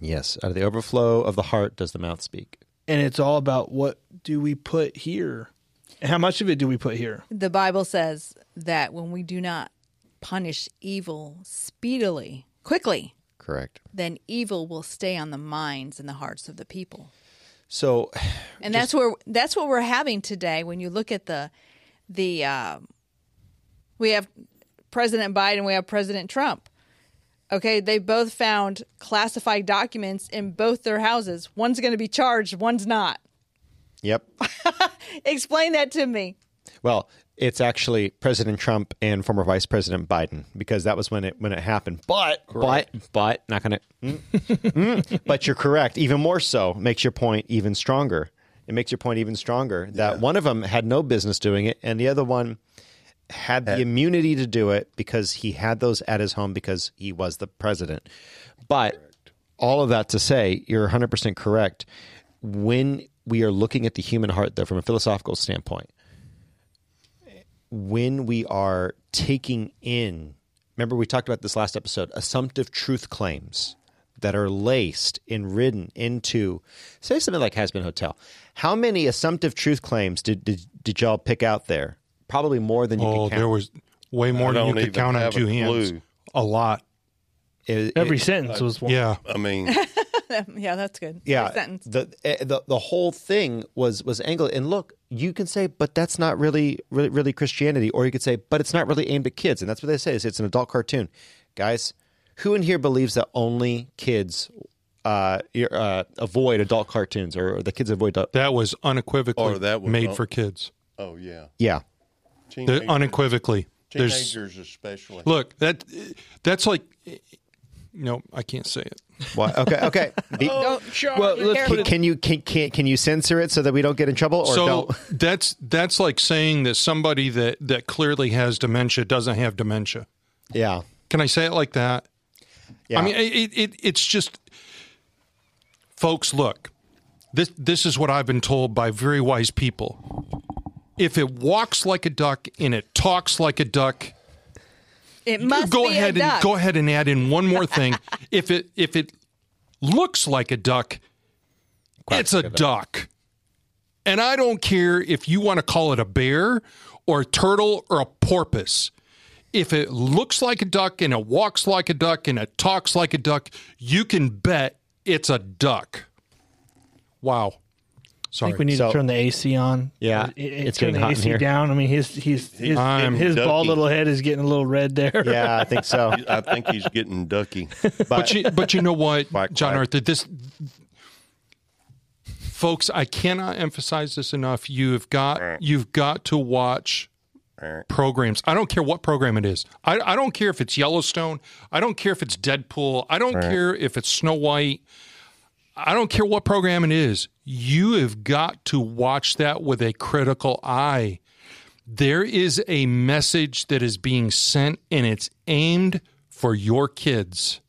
Yes, out of the overflow of the heart does the mouth speak. and it's all about what do we put here, and how much of it do we put here? The Bible says that when we do not punish evil speedily, quickly, Correct. then evil will stay on the minds and the hearts of the people. So, And that's where that's what we're having today. When you look at the the uh, we have President Biden, we have President Trump. Okay, they both found classified documents in both their houses. One's going to be charged, one's not. yep. Explain that to me. Well, it's actually President Trump and former Vice President Biden because that was when it when it happened. But but but not gonna. mm, mm. but you're correct. Even more so makes your point even stronger. It makes your point even stronger that one of them had no business doing it, and the other one had the immunity to do it because he had those at his home because he was the president. But all of that to say, you're 100% correct. When we are looking at the human heart, though, from a philosophical standpoint, when we are taking in, remember we talked about this last episode, assumptive truth claims that are laced and ridden into, say something like Hazbin Hotel. How many assumptive truth claims did, did, did y'all pick out there? Probably more than you Oh, can count. there was way more than you could count on have a two hands. clue. A lot. It- Every it- sentence was one. Yeah. I mean, Yeah, that's good. yeah sentence. the, eh, the the whole thing was was angled and look you can say but that's not really really really christianity or you could say but it's not really aimed at kids and that's what they say is it's an adult cartoon guys who in here believes that only kids uh, uh, avoid adult cartoons or the kids avoid adult- That was unequivocally Or that was made not- for kids. oh yeah, yeah The- Teenagers- unequivocally. There's teenagers especially. look that that's like no, I can't say it. What? Okay, okay. Be- oh, Well, let's Careful. put it. can you can, can can you censor it so that we don't get in trouble or so don't? that's that's like saying that somebody that that clearly has dementia doesn't have dementia. Yeah. Can I say it like that? Yeah. I mean, it, it it's just, folks. Look, this this is what I've been told by very wise people. If it walks like a duck and it talks like a duck, It must go be ahead a and go ahead and add in one more thing. if it if it looks like a duck, it's a duck. And I don't care if you want to call it a bear or a turtle or a porpoise. If it looks like a duck and it walks like a duck and it talks like a duck, you can bet it's a duck. Wow. I think we need So- to turn the AC on. Yeah, It- it- it's turn getting the hot in AC here. down. I mean, his his his, I'm his bald little head is getting a little red there. Yeah, I think so. I think he's getting ducky. but you, but you know what, Quack, John quack. Arthur, this folks, I cannot emphasize this enough. You've got mm. you've got to watch mm. programs. I don't care what program it is. I, I don't care if it's Yellowstone. I don't care if it's Deadpool. I don't mm. care if it's Snow White. I don't care what program it is. You have got to watch that with a critical eye. There is a message that is being sent and it's aimed for your kids.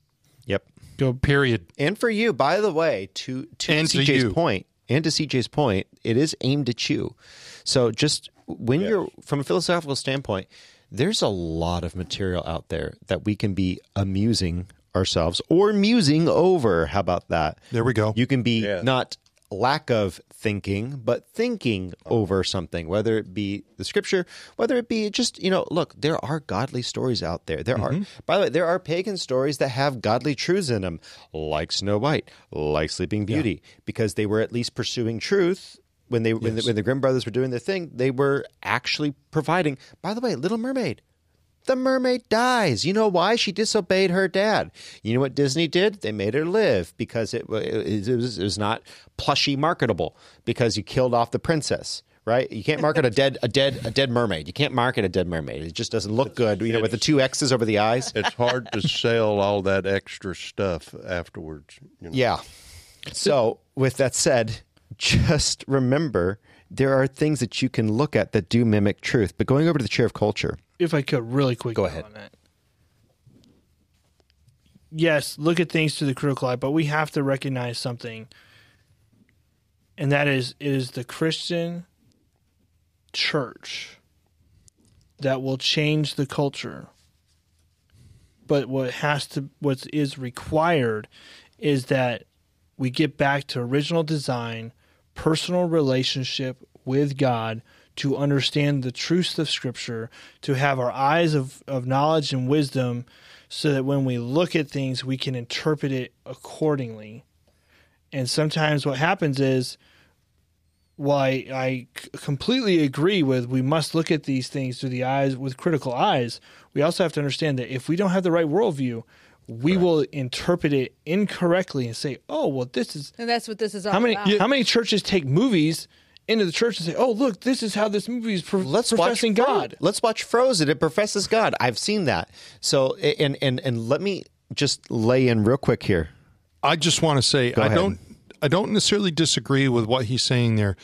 Yep. Go period. And for you, by the way, to to And to CJ's you. point, and to CJ's point, it is aimed at you. So just when you're from a philosophical standpoint, there's a lot of material out there that we can be amusing ourselves or musing over. How about that? There we go. You can be Yeah. not lack of thinking, but thinking over something, whether it be the scripture, whether it be just, you know, look, there are godly stories out there. There are, mm-hmm. by the way, there are pagan stories that have godly truths in them, like Snow White, like Sleeping Beauty, because they were at least pursuing truth. When they when, the, when the Grimm brothers were doing their thing, they were actually providing. By the way, Little Mermaid, the mermaid dies. You know why? She disobeyed her dad. You know what Disney did? They made her live because it, wa- it, was, it was not plushy marketable because you killed off the princess. Right? You can't market a dead a dead a dead mermaid. You can't market a dead mermaid. It just doesn't look good. You know, with the two X's over the eyes. It's hard to sell all that extra stuff afterwards. You know? Yeah. So, with that said, just remember there are things that you can look at that do mimic truth. But going over to the chair of culture, if I could really quick Go ahead. on that. Yes, look at things through the critical eye, but we have to recognize something, and that is it is the Christian church that will change the culture. But what has to what is required is that we get back to original design, personal relationship with God to understand the truths of Scripture, to have our eyes of, of knowledge and wisdom, so that when we look at things, we can interpret it accordingly. And sometimes what happens is, while I completely agree with we must look at these things through the eyes with critical eyes, we also have to understand that if we don't have the right worldview, we will interpret it incorrectly and say, "Oh, well, this is And that's what this is all how many about. how many churches take movies into the church and say, "Oh, look, this is how this movie is pro- let's professing watch God." Fro- Let's watch Frozen. It professes God. I've seen that. So and and and let me just lay in real quick here. I just want to say I ahead. don't I don't necessarily disagree with what he's saying there.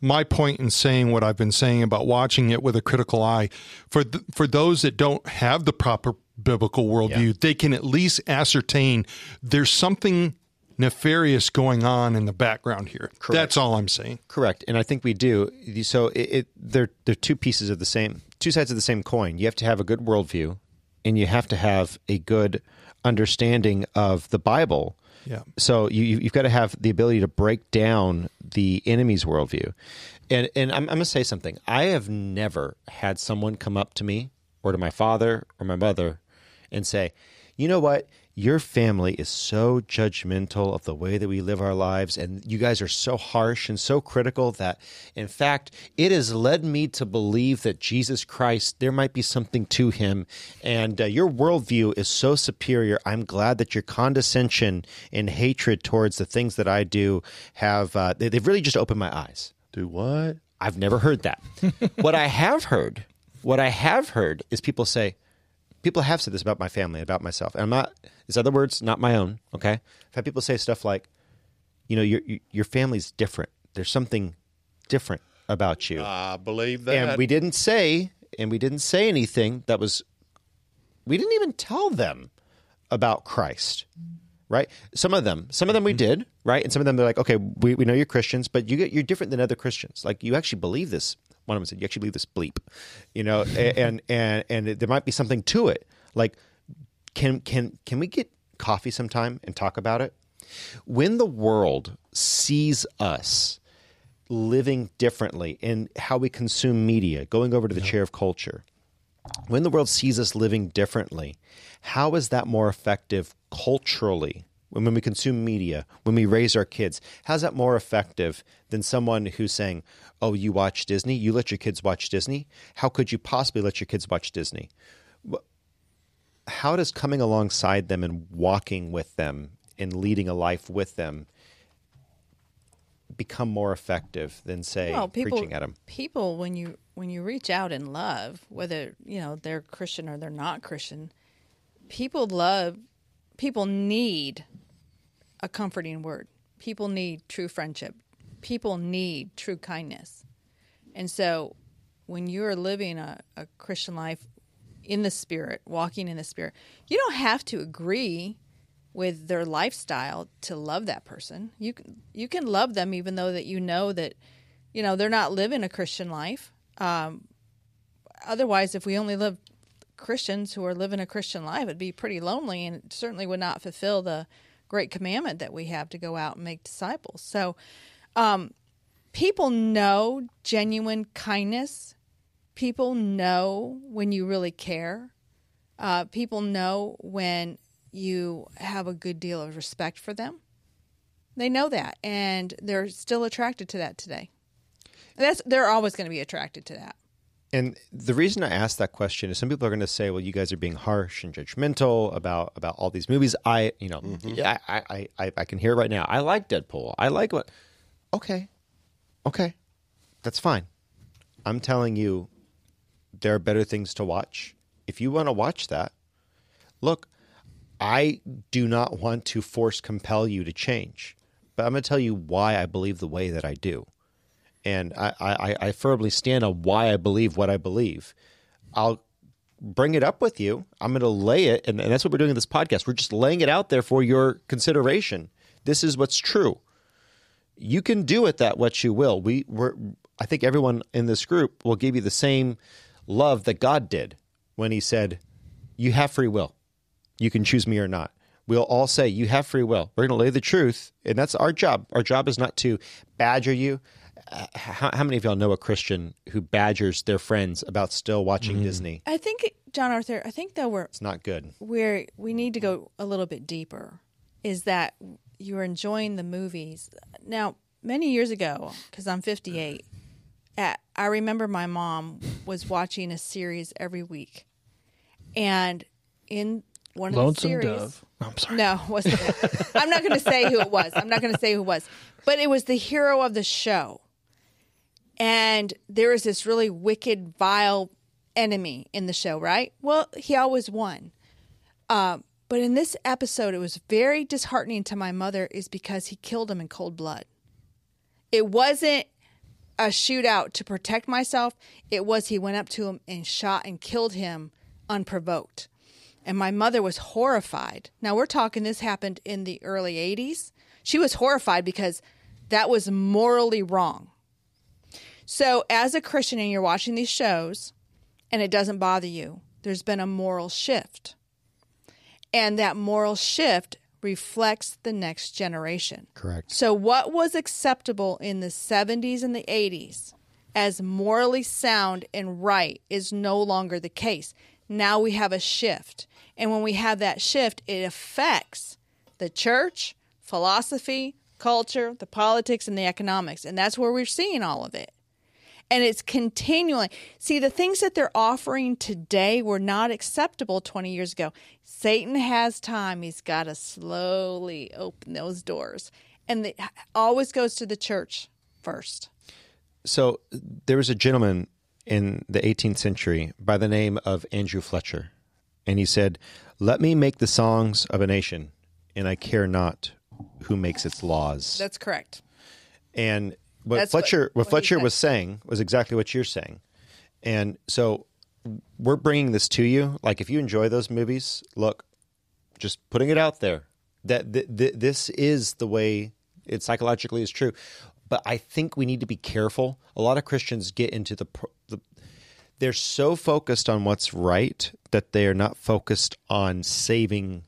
My point in saying what I've been saying about watching it with a critical eye for th- for those that don't have the proper biblical worldview, they can at least ascertain there's something nefarious going on in the background here. That's all I'm saying. Correct, and I think we do. So it, it they're they're two pieces of the same, two sides of the same coin. You have to have a good worldview, and you have to have a good understanding of the Bible. Yeah. So you you- you've got to have the ability to break down the enemy's worldview, and and I'm, I'm going to say something. I have never had someone come up to me or to my father or my mother and say, you know what? Your family is so judgmental of the way that we live our lives, and you guys are so harsh and so critical that, in fact, it has led me to believe that Jesus Christ, there might be something to him, and uh, your worldview is so superior. I'm glad that your condescension and hatred towards the things that I do have, uh, they, they've really just opened my eyes. Do what? I've never heard that. what I have heard, what I have heard is people say, people have said this about my family, about myself. And I'm not, it's other words, not my own. Okay. I've had people say stuff like, you know, your, your family's different. There's something different about you. I believe that. and we didn't say, and we didn't say anything that was, we didn't even tell them about Christ. Right. Some of them, some of them we mm-hmm. did. Right. And some of them they're like, okay, we, we know you're Christians, but you get, you're different than other Christians. Like you actually believe this. One of them said, you actually believe this bleep, you know, and, and, and there might be something to it. Like, can, can, can we get coffee sometime and talk about it? When the world sees us living differently in how we consume media, going over to the chair of culture, when the world sees us living differently, how is that more effective culturally? When, we consume media, when we raise our kids, how's that more effective than someone who's saying, Oh, you watch Disney? You let your kids watch Disney? How could you possibly let your kids watch Disney? How does coming alongside them and walking with them and leading a life with them become more effective than, say, Well, people, preaching at them? people when you when you reach out in love, whether you know they're Christian or they're not Christian, people love, people need a comforting word. People need true friendship. People need true kindness, and so when you're living a, a Christian life in the Spirit, walking in the Spirit, you don't have to agree with their lifestyle to love that person. You can you can love them even though that you know that you know they're not living a Christian life. Um, otherwise, if we only live Christians who are living a Christian life, it'd be pretty lonely, and certainly would not fulfill the great commandment that we have to go out and make disciples. So, um, people know genuine kindness. People know when you really care. Uh, people know when you have a good deal of respect for them. They know that, and they're still attracted to that today. That's they're always going to be attracted to that. And the reason I asked that question is some people are going to say, "Well, you guys are being harsh and judgmental about about all these movies." I, you know, mm-hmm. yeah, I, I, I, I can hear it right now. I like Deadpool. I like what. Okay, okay, that's fine. I'm telling you, there are better things to watch. If you want to watch that, look, I do not want to force compel you to change, but I'm going to tell you why I believe the way that I do and I, I, I firmly stand on why I believe what I believe. I'll bring it up with you. I'm going to lay it, and, and that's what we're doing in this podcast. We're just laying it out there for your consideration. This is what's true. You can do with that what you will. We we're, I think everyone in this group will give you the same love that God did when He said, "You have free will. You can choose me or not." We'll all say, "You have free will." We're going to lay the truth, and that's our job. Our job is not to badger you how, how many of y'all know a Christian who badgers their friends about still watching hmm. Disney? I think John Arthur. I think though we're It's not good. where we need to go a little bit deeper is that you're enjoying the movies. Now, many years ago, because I'm 58, at, I remember my mom was watching a series every week, and in one of the Lonesome series, Dove. No, I'm sorry. no, wasn't that. I'm not going to say who it was. I'm not going to say who it was, but it was the hero of the show. And there was this really wicked, vile enemy in the show, right? Well, he always won. Um, but in this episode, it was very disheartening to my mother, is because he killed him in cold blood. It wasn't a shootout to protect myself. It was he went up to him and shot and killed him unprovoked. And my mother was horrified. Now we're talking this happened in the early 80s. She was horrified because that was morally wrong. So, as a Christian and you're watching these shows and it doesn't bother you, there's been a moral shift. And that moral shift reflects the next generation. Correct. So, what was acceptable in the 70s and the 80s as morally sound and right is no longer the case. Now we have a shift. And when we have that shift, it affects the church, philosophy, culture, the politics, and the economics. And that's where we're seeing all of it. And it's continually. See, the things that they're offering today were not acceptable 20 years ago. Satan has time. He's got to slowly open those doors. And it always goes to the church first. So there was a gentleman in the 18th century by the name of Andrew Fletcher. and he said, "Let me make the songs of a nation, and I care not who makes its laws." That's correct. And what That's Fletcher what, what he Fletcher was saying was exactly what you're saying. And so we're bringing this to you. Like if you enjoy those movies, look, just putting it out there that th- th- this is the way it psychologically is true. But I think we need to be careful. A lot of Christians get into the, the they're so focused on what's right that they are not focused on saving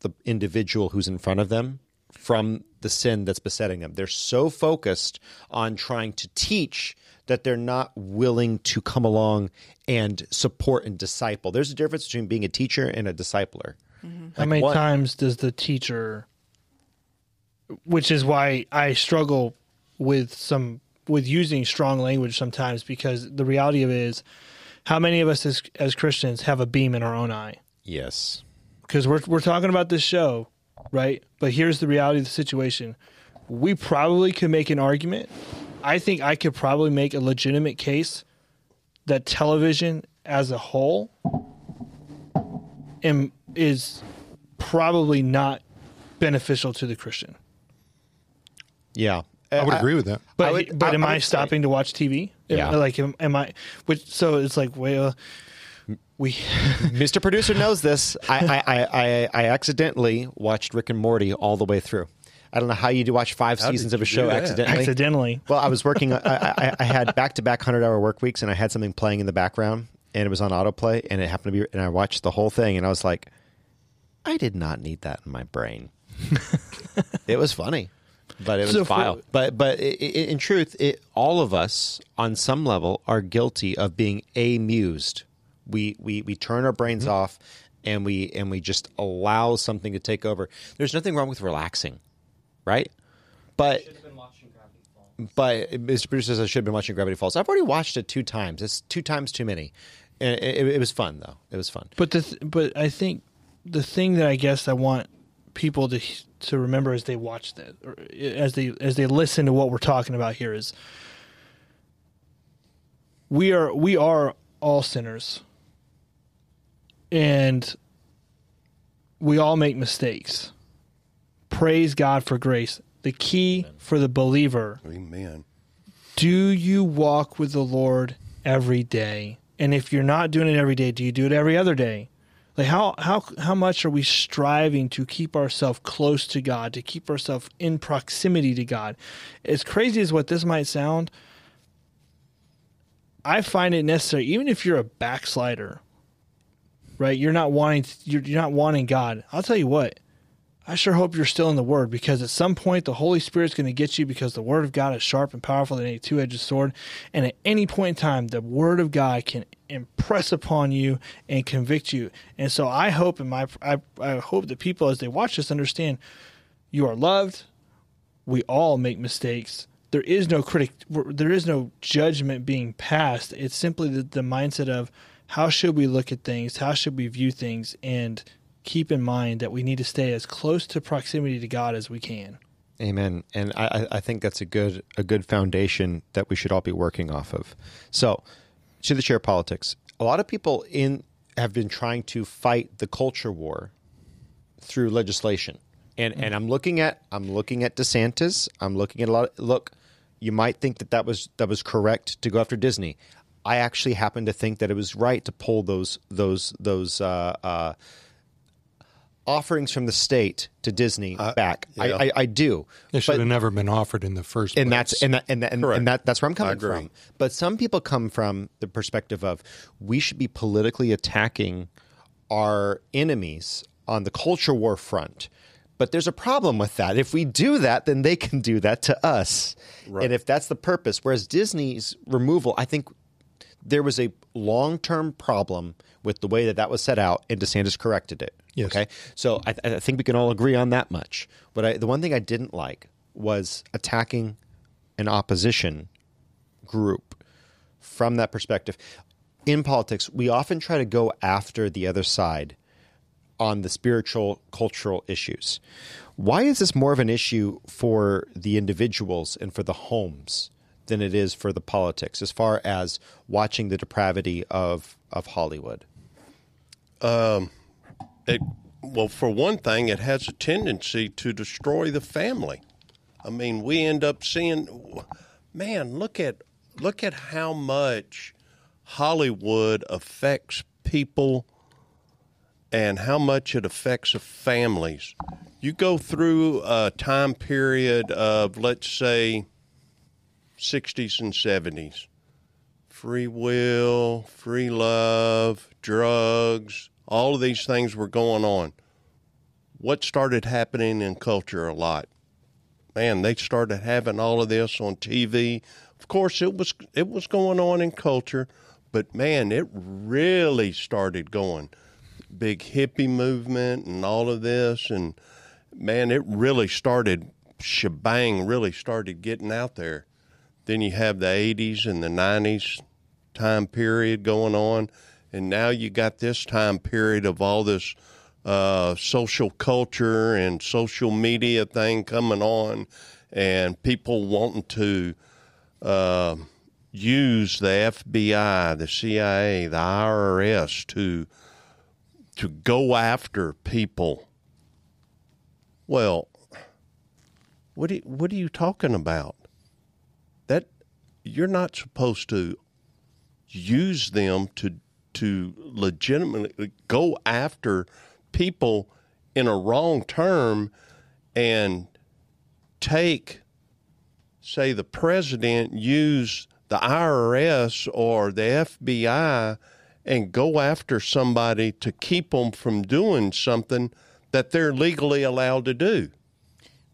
the individual who's in front of them from the sin that's besetting them. They're so focused on trying to teach that they're not willing to come along and support and disciple. There's a difference between being a teacher and a discipler. Mm-hmm. How many what- times does the teacher, which is why I struggle with some with using strong language sometimes because the reality of it is, how many of us as as Christians have a beam in our own eye? Yes. Because we're we're talking about this show, right? But here's the reality of the situation: we probably could make an argument. I think I could probably make a legitimate case that television as a whole am, is probably not beneficial to the Christian. Yeah. I would agree with that. But would- but I- am I I, would say- stopping to watch TV? Yeah. Like am, am I? Which so it's like well, we Mr. Producer knows this. I, I, I, I, I accidentally watched Rick and Morty all the way through. I don't know how you do watch five How seasons of a show accidentally. accidentally. Well, I was working. I, I, I had back to back hundred hour work weeks, and I had something playing in the background, and it was on autoplay, and it happened to be. And I watched the whole thing, and I was like, I did not need that in my brain. it was funny, but it was So for- vile. But but i i in truth, it, all of us on some level are guilty of being amused. We we we turn our brains mm-hmm. off, and we and we just allow something to take over. There's nothing wrong with relaxing, right? But but uh, Mr. Producer says I should have been watching Gravity Falls. I've already watched it two times. It's two times too many. And it, it, it was fun though. It was fun. But the th- but I think the thing that I guess I want people to to remember as they watch that or uh, as they as they listen to what we're talking about here is we are we are all sinners and we all make mistakes. Praise God for grace. The key for the believer Amen. do you walk with the Lord every day? And if you're not doing it every day, do you do it every other day? Like how how how much are we striving to keep ourselves close to God, to keep ourselves in proximity to God? As crazy as what this might sound, I find it necessary, even if you're a backslider, right? You're not wanting you're, you're not wanting God. I'll tell you what, I sure hope you're still in the Word because at some point the Holy Spirit's going to get you because the Word of God is sharp and powerful than a two edged sword. And at any point in time, the Word of God can impress upon you and convict you. And so I hope and my I, I hope that people as they watch this understand you are loved. We all make mistakes. There is no critic. There is no judgment being passed. It's simply the, the mindset of how should we look at things, how should we view things, and keep in mind that we need to stay as close to proximity to God as we can. Amen. And I, I- think that's a good a good foundation that we should all be working off of. So, to the chair of politics, a lot of people in have been trying to fight the culture war through legislation. And mm-hmm. and I'm looking at I'm looking at DeSantis. I'm looking at a lot. look, you might think that that was that was correct to go after Disney. I actually happen to think that it was right to pull those those those uh, uh, offerings from the state to Disney back. yeah. I, I, I do. They should But- have never been offered in the first place. and that's and that, and, that, and, and that that's where I'm coming from. But some people come from the perspective of we should be politically attacking our enemies on the culture war front. But there's a problem with that. If we do that, then they can do that to us. And if that's the purpose, whereas Disney's removal, I think there was a long term problem with the way that that was set out, and DeSantis corrected it. Yes. Okay, so I, I think we can all agree on that much. But I, the one thing I didn't like was attacking an opposition group from that perspective. In politics, we often try to go after the other side on the spiritual, cultural issues. Why is this more of an issue for the individuals and for the homes than it is for the politics, as far as watching the depravity of, of Hollywood? Um, it well for one thing it has a tendency to destroy the family i mean we end up seeing man look at look at how much hollywood affects people and how much it affects families you go through a time period of let's say 60s and 70s free will, free love, drugs, all of these things were going on. What started happening in culture a lot? Man, they started having all of this on TV. Of course, it was it was going on in culture, but man, it really started going. Big hippie movement and all of this, and man, it really started shebang. Really started getting out there. Then you have the 80s and the 90s time period going on, and now you got this time period of all this uh, social culture and social media thing coming on, and people wanting to uh, use the FBI, the CIA, the IRS to to go after people. Well, what what are you talking about? That you're not supposed to use them to to legitimately go after people in a wrong term and take say the president use the IRS or the FBI and go after somebody to keep them from doing something that they're legally allowed to do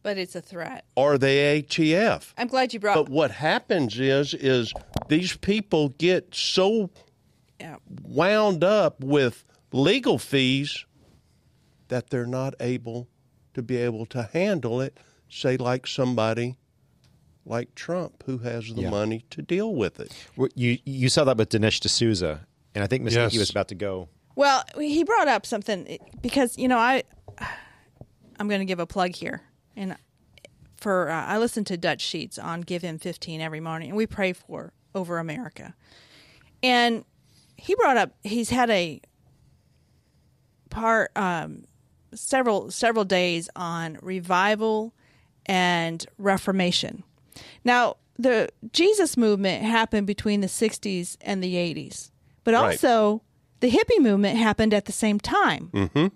But it's a threat. Are they ATF. I'm glad you brought. But what happens is is these people get so yeah. wound up with legal fees that they're not able to be able to handle it. Say like somebody like Trump who has the Yeah. money to deal with it. You you saw that with Dinesh D'Souza, and I think Miss Yes. Nikki was about to go. Well, he brought up something because you know I I'm going to give a plug here, and for uh, I listen to Dutch Sheets on Give Him 15 every morning, and we pray for over America. And he brought up he's had a part um, several several days on revival and reformation. Now, the Jesus movement happened between the 60s and the 80s, but Right. also the hippie movement happened at the same time. Mm-hmm.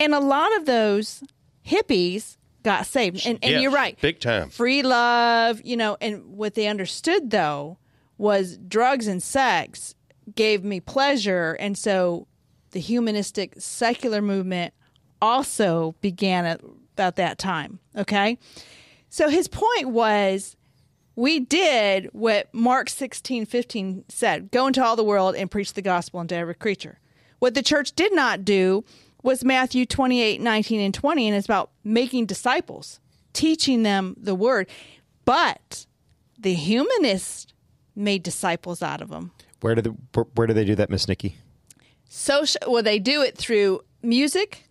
And a lot of those hippies got saved. And, and Yes, you're right. big time. Free love, you know, and what they understood though was drugs and sex gave me pleasure. And so the humanistic secular movement also began at about that time. Okay. So his point was we did what Mark 16, 15 said go into all the world and preach the gospel unto every creature. What the church did not do was Matthew 28, 19, and 20, and it's about making disciples, teaching them the word. But the humanists made disciples out of them. Where do the where, do they do that, Miss Nikki? Social, well, they do it through music,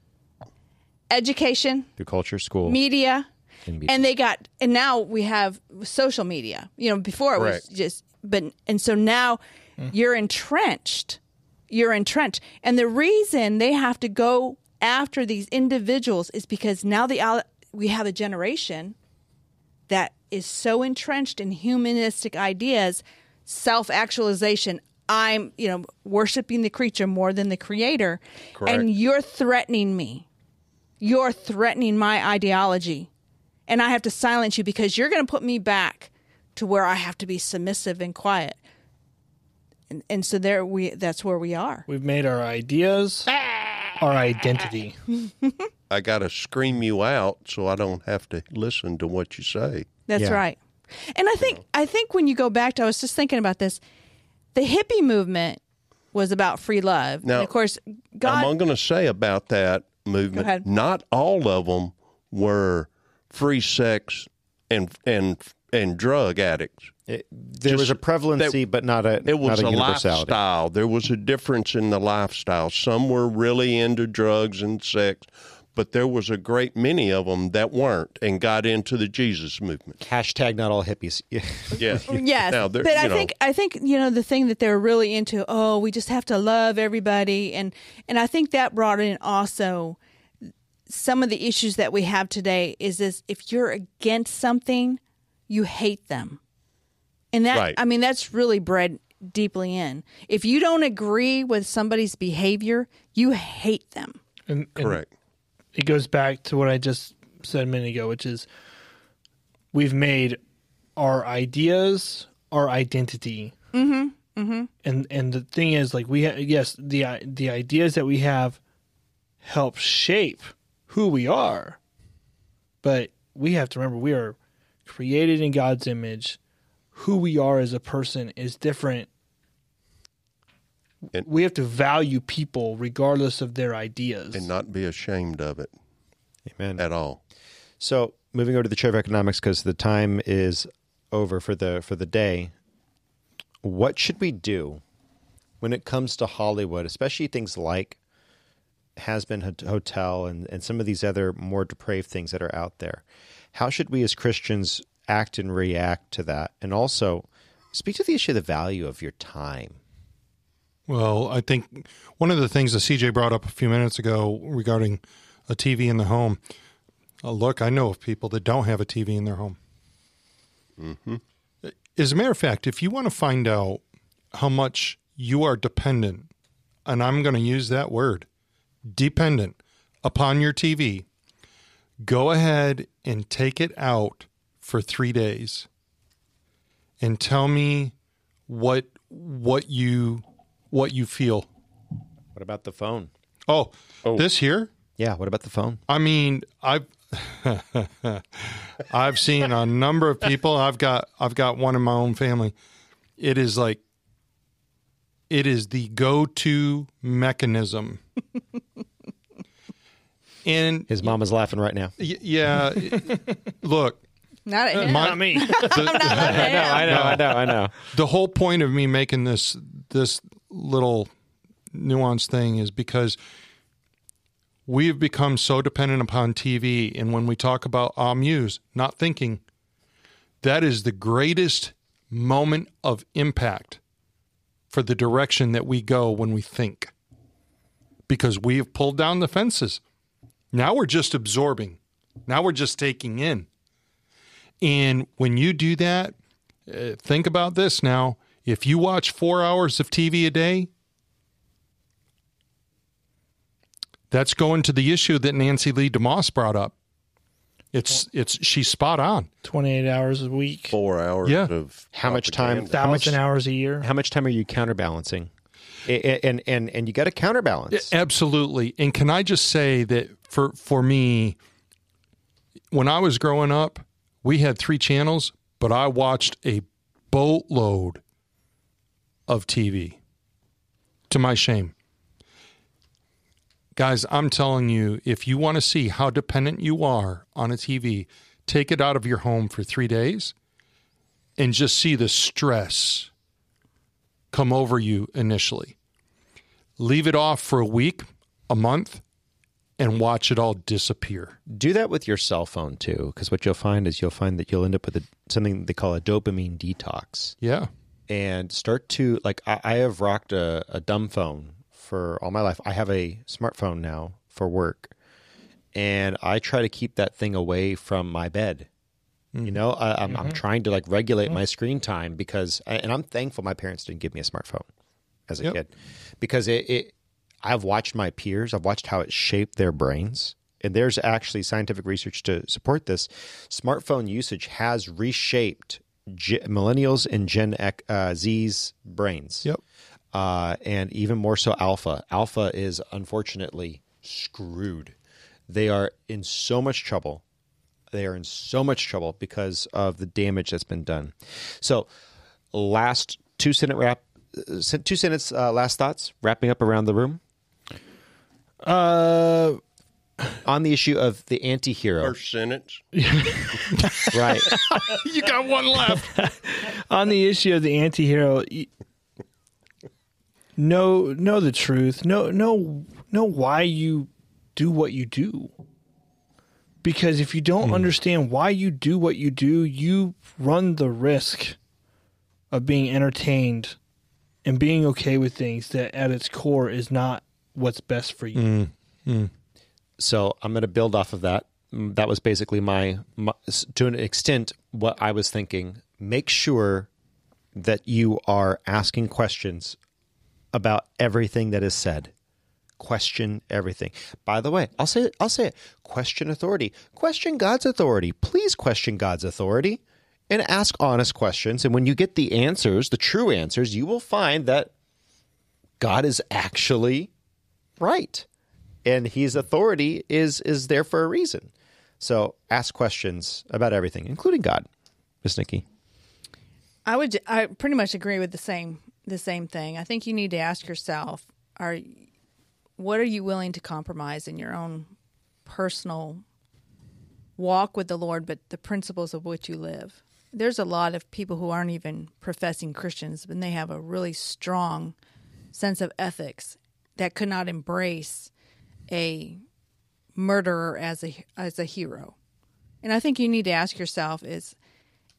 education, Through culture, school, media, And media. and they got and now we have social media you know before it was just but and so now mm-hmm. you're entrenched you're entrenched. And the reason they have to go after these individuals is because now the we have a generation that is so entrenched in humanistic ideas self-actualization. I'm you know worshiping the creature more than the creator. Correct. and you're threatening me. You're threatening my ideology. And I have to silence you because you're going to put me back to where I have to be submissive and quiet. And, and so there we that's where we are. We've made our ideas our identity. I got to scream you out so I don't have to listen to what you say. That's Yeah. right. And I think I think when you go back to I was just thinking about this. The hippie movement was about free love. Now, and of course, God I'm going to say about that movement. Not all of them were free sex and and and drug addicts. It- there was a Just- prevalency, that- but not a It was not a a lifestyle. There was a difference in the lifestyle. Some were really into drugs and sex, but there was a great many of them that weren't and got into the Jesus movement. Hashtag not all hippies. Yeah. Yes, Now, there- but you I know, think I think you know the thing that they're really into. Oh, we just have to love everybody, and and I think that brought in also some of the issues that we have today. Is this if you're against something, you hate them, and that Right. I mean that's really bred deeply in. If you don't agree with somebody's behavior, you hate them. And, and correct. it goes back to what I just said a minute ago, which is we've made our ideas our identity. Mm-hmm. Mm-hmm. And and the thing is, like we ha- yes, the the ideas that we have help shape who we are, but we have to remember we are created in God's image. Who we are as a person is different. And- we have to value people regardless of their ideas. And not be ashamed of it Amen. at all. So moving over to the chair of economics because the time is over for the for the day. What should we do when it comes to Hollywood, especially things like Hazbin Hotel and, and some of these other more depraved things that are out there? How should we as Christians act and react to that? And also speak to the issue of the value of your time. Well, I think one of the things that CJ brought up a few minutes ago regarding a TV in the home. Uh, look, I know of people that don't have a TV in their home. As a matter of fact, if you want to find out how much you are dependent, and I'm going to use that word, dependent upon your TV, go ahead and take it out for three days and tell me what what you what you feel. What about the phone? Oh, oh. this here? Yeah, what about the phone? I mean, I've I've seen a number of people. I've got I've got one in my own family. It is like it is the go-to mechanism. and His mama's is laughing right now. y- yeah, look, Not at uh, him. my, Not me. the, I know, I know, I know. the whole point of me making this this little nuanced thing is because we have become so dependent upon TV, and when we talk about amuse, not thinking, that is the greatest moment of impact for the direction that we go when we think, because we have pulled down the fences. Now we're just absorbing. Now we're just taking in. And when you do that, uh, think about this now. If you watch four hours of TV a day, that's going to the issue that Nancy Leigh DeMoss brought up. It's it's she's spot on. 28 hours a week, Four hours Yeah. of How much time? propaganda. How much? thousand hours a year. How much time are you counterbalancing? A- a- And and and you got to counterbalance. Absolutely. And can I just say that for for me, when I was growing up, we had three channels, but I watched a boatload of TV. To my shame. Guys, I'm telling you, if you want to see how dependent you are on a TV, take it out of your home for three days and just see the stress come over you initially. Leave it off for a week, a month, and watch it all disappear. Do that with your cell phone too, because what you'll find is you'll find that you'll end up with a, something they call a dopamine detox, Yeah. and start to like. I, I have rocked a, a dumb phone for all my life. I have a smartphone now for work, and I try to keep that thing away from my bed. You mm-hmm. know, I, I'm, I'm mm-hmm. trying to like regulate mm-hmm. my screen time because, and I'm thankful my parents didn't give me a smartphone as a Yep. kid because it, it. I've watched my peers. I've watched how it shaped their brains, and there's actually scientific research to support this. Smartphone usage has reshaped G- millennials and Gen X, uh, Z's brains Yep. uh, and even more so alpha. Alpha is unfortunately screwed. They are in so much trouble. They are in so much trouble because of the damage that's been done. So, last two sentence wrap, uh, two sentence uh, last thoughts, wrapping up around the room Uh, on the issue of the anti-hero. First sentence. Right. You got one left. on the issue of the anti-hero y- know know the truth know know know why you do what you do. Because if you don't understand why you do what you do, you run the risk of being entertained and being okay with things that at its core is not what's best for you. So I'm going to build off of that. Mm, That was basically my, my, to an extent, what I was thinking. Make sure that you are asking questions about everything that is said. Question everything. By the way, I'll say it, I'll say it. Question authority. Question God's authority. Please question God's authority and ask honest questions. And when you get the answers, the true answers, you will find that God is actually right and his authority is is there for a reason. So ask questions about everything, including God. Miss Nikki. I would I pretty much agree with the same the same thing. I think you need to ask yourself are what are you willing to compromise in your own personal walk with the Lord but the principles of which you live. There's a lot of people who aren't even professing Christians and they have a really strong sense of ethics that could not embrace a murderer as a as a hero. And I think you need to ask yourself is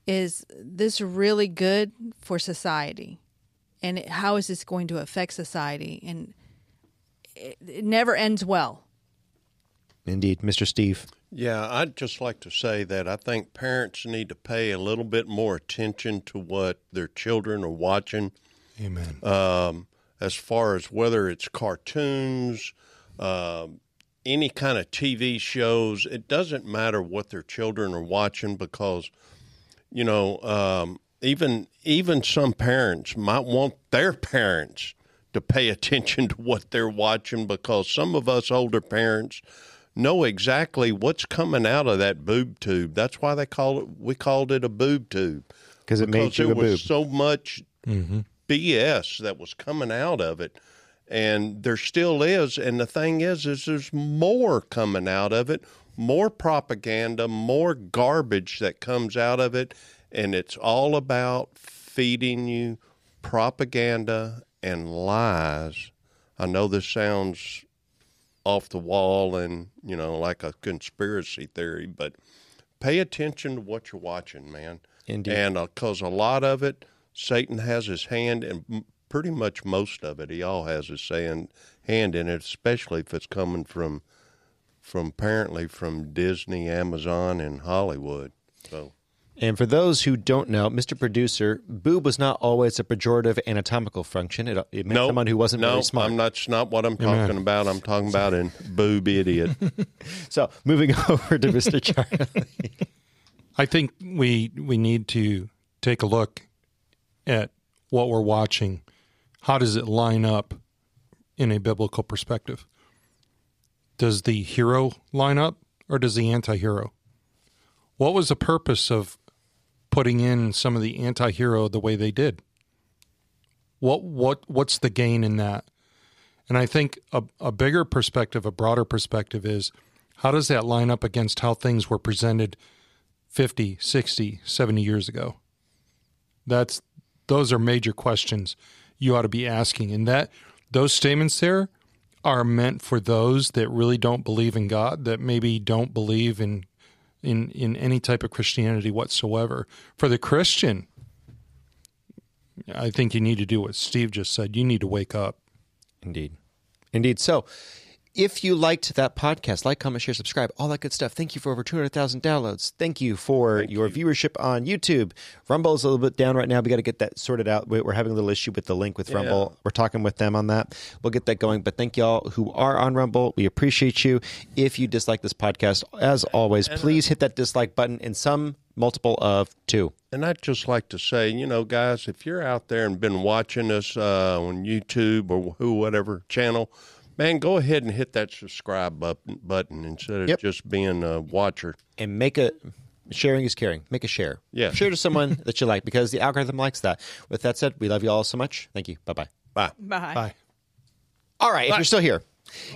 is this really good for society? And how is this going to affect society? And it, it never ends well. Indeed, Mr. Steve. Yeah, I'd just like to say that I think parents need to pay a little bit more attention to what their children are watching. Amen. um, as far as whether it's cartoons, um, any kind of TV shows. It doesn't matter what their children are watching because, you know, um, even even some parents might want their parents to pay attention to what they're watching because some of us older parents know exactly what's coming out of that boob tube. That's why they call it. We called it a boob tube 'Cause it made because you there a was boob. so much BS that was coming out of it. And there still is. And the thing is, is there's more coming out of it, more propaganda, more garbage that comes out of it. And it's all about feeding you propaganda and lies. I know this sounds off the wall and, you know, like a conspiracy theory, but pay attention to what you're watching, man. Indeed. And uh, because a lot of it, Satan has his hand, and m- pretty much most of it, he all has his hand hand in it, especially if it's coming from from apparently from Disney, Amazon, and Hollywood. So And for those who don't know, Mr. Producer, boob was not always a pejorative anatomical function. It, it meant no, someone who wasn't no, very smart. I'm not. That's not what I'm talking about. I'm talking about in boob idiot. So moving over to Mr. Charlie. I think we we need to take a look at what we're watching. How does it line up in a biblical perspective? Does the hero line up or does the anti-hero? What was the purpose of putting in some of the anti-hero the way they did? What what what's the gain in that? And I think a, a bigger perspective, a broader perspective is how does that line up against how things were presented 50, 60, 70 years ago? That's those are major questions you ought to be asking. And that those statements there are meant for those that really don't believe in God, that maybe don't believe in in in any type of Christianity whatsoever. For the Christian, I think you need to do what Steve just said. You need to wake up. Indeed. Indeed. So if you liked that podcast, like, comment, share, subscribe, all that good stuff. Thank you for over 200,000 downloads. Thank you for your viewership on YouTube. Rumble is a little bit down right now. We got to get that sorted out. We- We're having a little issue with the link with Rumble. We're talking with them on that. We'll get that going. But thank y'all who are on Rumble. We appreciate you. If you dislike this podcast, as always, please hit that dislike button in some multiple of two. And I'd just like to say, you know, guys, if you're out there and been watching us uh, on YouTube or who, whatever channel, man, go ahead and hit that subscribe button, button instead of Yep. just being a watcher. and make a sharing is caring. Make a share. Yeah. Share to someone that you like because the algorithm likes that. With that said, we love you all so much. Thank you. Bye bye. Bye. Bye. Bye. All right. If you're still here,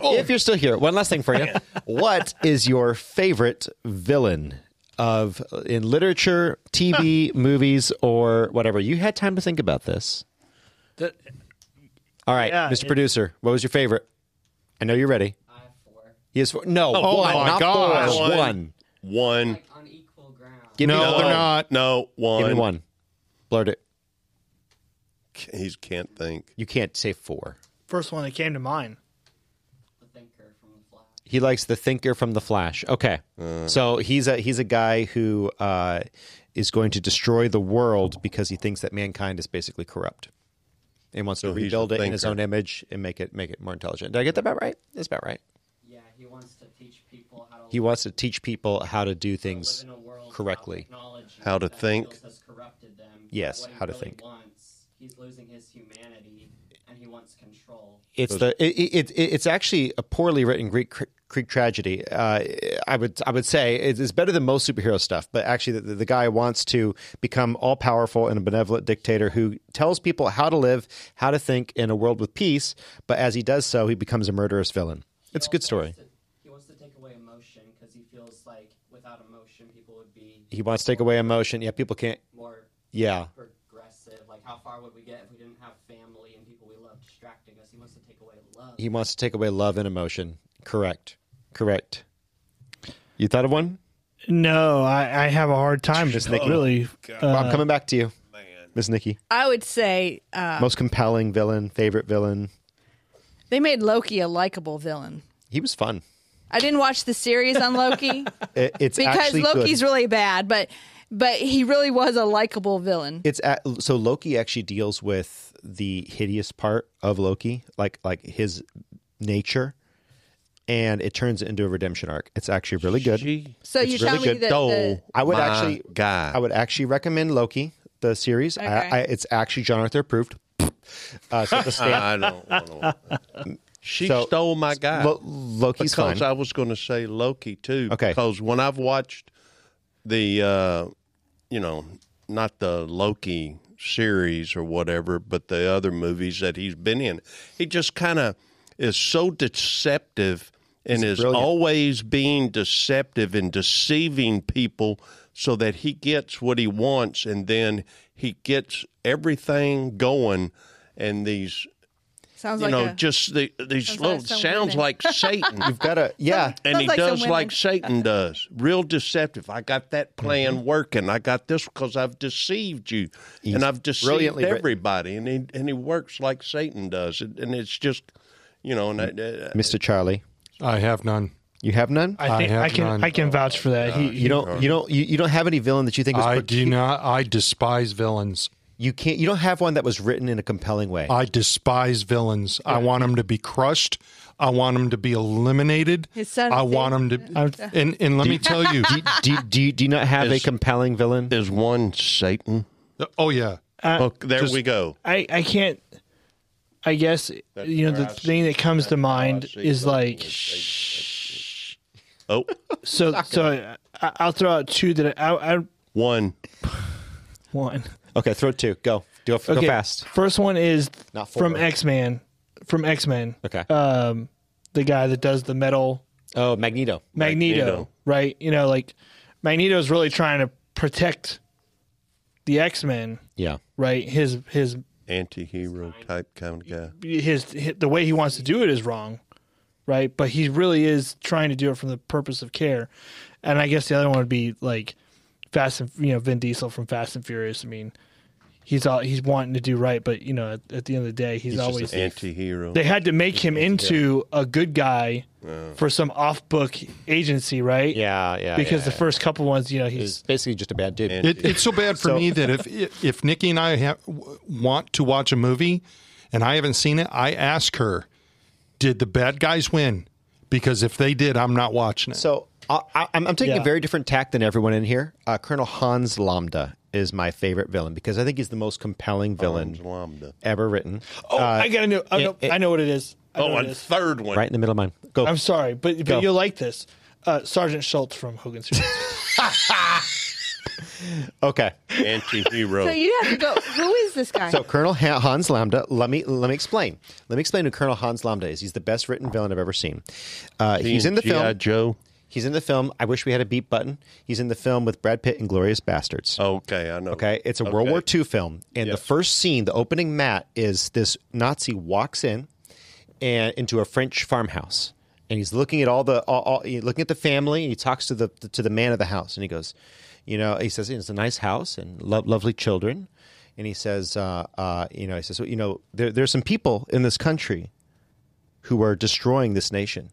oh. if you're still here, one last thing for you. what is your favorite villain of in literature, TV, movies, or whatever? You had time to think about this. That- All right, Yeah, Mr. it- Producer, what was your favorite? I know you're ready. I have four. He has four. No, Oh, one, my not gosh. four. One. One. One. on equal ground. Give me No, the they're not. No, one. Give me one. Blurt it. He can't think. You can't say four. First one that came to mind. The thinker from the Flash. He likes the thinker from the Flash. Okay, so he's a he's a guy who uh, is going to destroy the world because he thinks that mankind is basically corrupt and wants So to rebuild it in his own image and make it make it more intelligent. Did I get that about right? That's about right. Yeah, he wants to teach people how to He wants to teach people how to do things in correctly. How to think. feels has corrupted them. Yes, how to really think. Wants, he's losing his humanity, and he wants control. It's the it, it, it, it's actually a poorly written Greek Greek tragedy. Uh, I would I would say it is better than most superhero stuff. But actually, the, the guy wants to become all powerful and a benevolent dictator who tells people how to live, how to think in a world with peace. But as he does so, he becomes a murderous villain. He It's a good story. to- he wants to take away emotion because he feels like without emotion, people would be He wants to take away emotion. Yeah, people can't. more Yeah, progressive. Like, how far would we get if we didn't have family and people we love distracting us? He wants to take away love. he wants to take away love and emotion. Correct. Correct. You thought of one? No, I, I have a hard time. Miss Nikki. Really, Well, uh, I'm coming back to you, Miss Nikki. I would say uh, Most compelling villain, favorite villain. they made Loki a likable villain. He was fun. I didn't watch the series on Loki It, it's because actually Loki's good. really bad, but but he really was a likable villain. It's at, so Loki actually deals with the hideous part of Loki, like like his nature, and it turns it into a redemption arc. It's actually really good. She So you tell me that the, I would my actually guy. I would actually recommend Loki, the series. Okay. I, it's actually John Arthur approved. Uh, so the stamp, I don't. I don't. She So, stole my guy. Lo- Loki's because fine. I was going to say Loki too. Okay. Because when I've watched the, uh, you know, not the Loki series or whatever, but the other movies that he's been in, he just kind of is so deceptive and is brilliant. always being deceptive and deceiving people so that he gets what he wants and then he gets everything going and these sounds you like know a, just the, these Sounds little like sounds women. like satan You've got to yeah. and Sounds he like does like Satan does. Real deceptive. I got that plan Mm-hmm. working. I got this because I've deceived you, and I've deceived everybody. And he and he works like Satan does. And, and it's just, you know, and I, uh, Mr. Charlie, I have none. you have none. I think have I, can none. I can vouch for that. he, you don't. You don't. You, you don't have any villain that you think is. I per- do not. I despise villains. You can't. You don't have one that was written in a compelling way. I despise villains. I want them to be crushed. I want them to be eliminated. His son I want them dead. to. And and let me tell you. do, do, do, you, do you not have a Is- compelling villain? is one Satan. Oh yeah. oh, there just- we go. I, I can't. I guess you know the where I see- thing that comes to mind is like Oh, so. So I, I'll throw out two that I, I one. one. Okay, throw two. Go. Do go Okay, fast. First one is Not four. from X Men. From X Men. Okay. Um, the guy that does the metal oh, Magneto. Magneto, Magneto. right? You know, like Magneto's really trying to protect the X Men, Yeah. right? His his Anti-hero type kind of guy. his, his the way he wants to do it is wrong, right? But he really is trying to do it from the purpose of care. And I guess the other one would be like Fast and you know Vin Diesel from Fast and Furious. I mean, he's all he's wanting to do right, but you know at, at the end of the day, he's, just always Anti-hero. they had to make him into a good guy for some off book agency, right? Yeah, yeah. Because yeah, the first couple ones, you know, he's He's basically just a bad dude. It, it's so bad for So- me that if if Nikki and I have, want to watch a movie and I haven't seen it, I ask her, "Did the bad guys win?" Because if they did, I'm not watching it. So I, I, I'm, I'm taking Yeah. a very different tack than everyone in here. Uh, Colonel Hans Landa is my favorite villain because I think he's the most compelling villain Hans Landa. ever written. oh, Uh, I got to know. I know, it- I know what it is. I Oh, what it and third one. right in the middle of mine. Go. I'm sorry, but but Go. you'll like this. Uh, Sergeant Schultz from Hogan's Heroes. okay. Anti-hero. So you have to go. Who is this guy? So Colonel Ha- Hans Landa. Let me let me explain. Let me explain who Colonel Hans Landa is. He's the best written villain I've ever seen. Uh, he's in the G.I. film. Joe. He's in the film. I wish we had a beep button. He's in the film with Brad Pitt and Glorious Bastards. Okay, I know. Okay, it's a World War II film, and Yes. the first scene, the opening mat, is this Nazi walks in and into a French farmhouse, and he's looking at all the all, all, looking at the family, and he talks to the to the man of the house, and he goes, you know, he says it's a nice house and lo- lovely children, and he says, uh, uh, you know, he says, well, you know, there, there's some people in this country who are destroying this nation,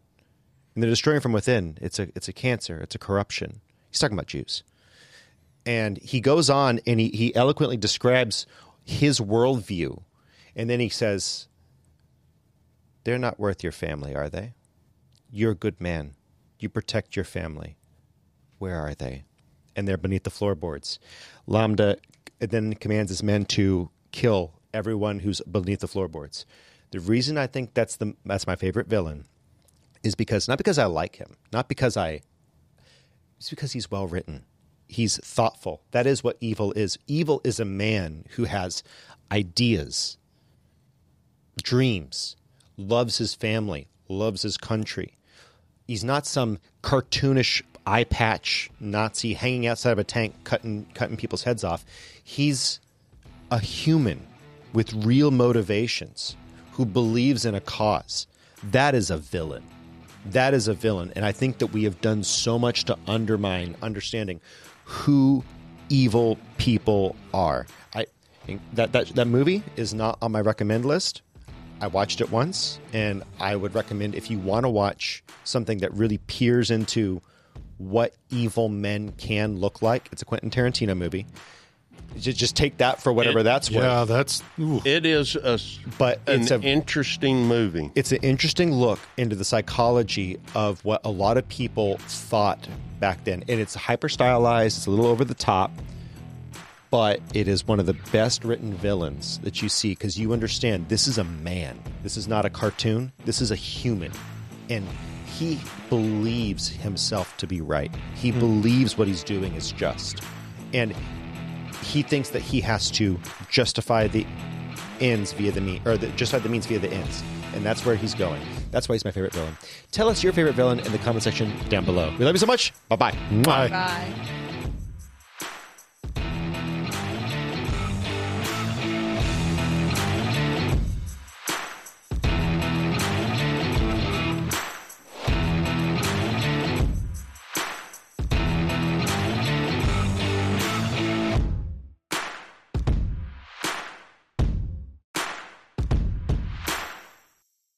and they're destroying from within. It's a it's a cancer. It's a corruption. He's talking about Jews. And he goes on and he, he eloquently describes his worldview. And then he says they're not worth your family are they? You're a good man. You protect your family. Where are they? And they're beneath the floorboards. Landa then commands his men to kill everyone who's beneath the floorboards. The reason i think that's the that's my favorite villain is because not because i like him not because i it's because he's well written. He's thoughtful. That is what evil is. Evil is a man who has ideas, dreams, loves his family, loves his country. He's not some cartoonish eye patch Nazi hanging outside of a tank cutting cutting people's heads off. He's a human with real motivations who believes in a cause. That is a villain that is a villain. And i think that we have done so much to undermine understanding who evil people are. I that that, that movie is not on my recommend list. I watched it once and i would recommend if you want to watch something that really peers into what evil men can look like. It's a quentin tarantino movie just, just take that for whatever It- that's worth Yeah, that's. ooh. It is a s- But an it's a- interesting movie. it's an interesting look into the psychology of what a lot of people thought back then. And it's hyper stylized, it's a little over the top, but it is one of the best written villains that you see because you understand this is a man. This is not a cartoon. This is a human. And he believes himself to be right. He hmm. believes what he's doing is just. And he thinks that he has to justify the ends via the mean or the, justify the means via the ends. And that's where he's going. That's why he's my favorite villain. Tell us your favorite villain in the comment section down below. We love you so much. Bye-bye. Mwah. Bye.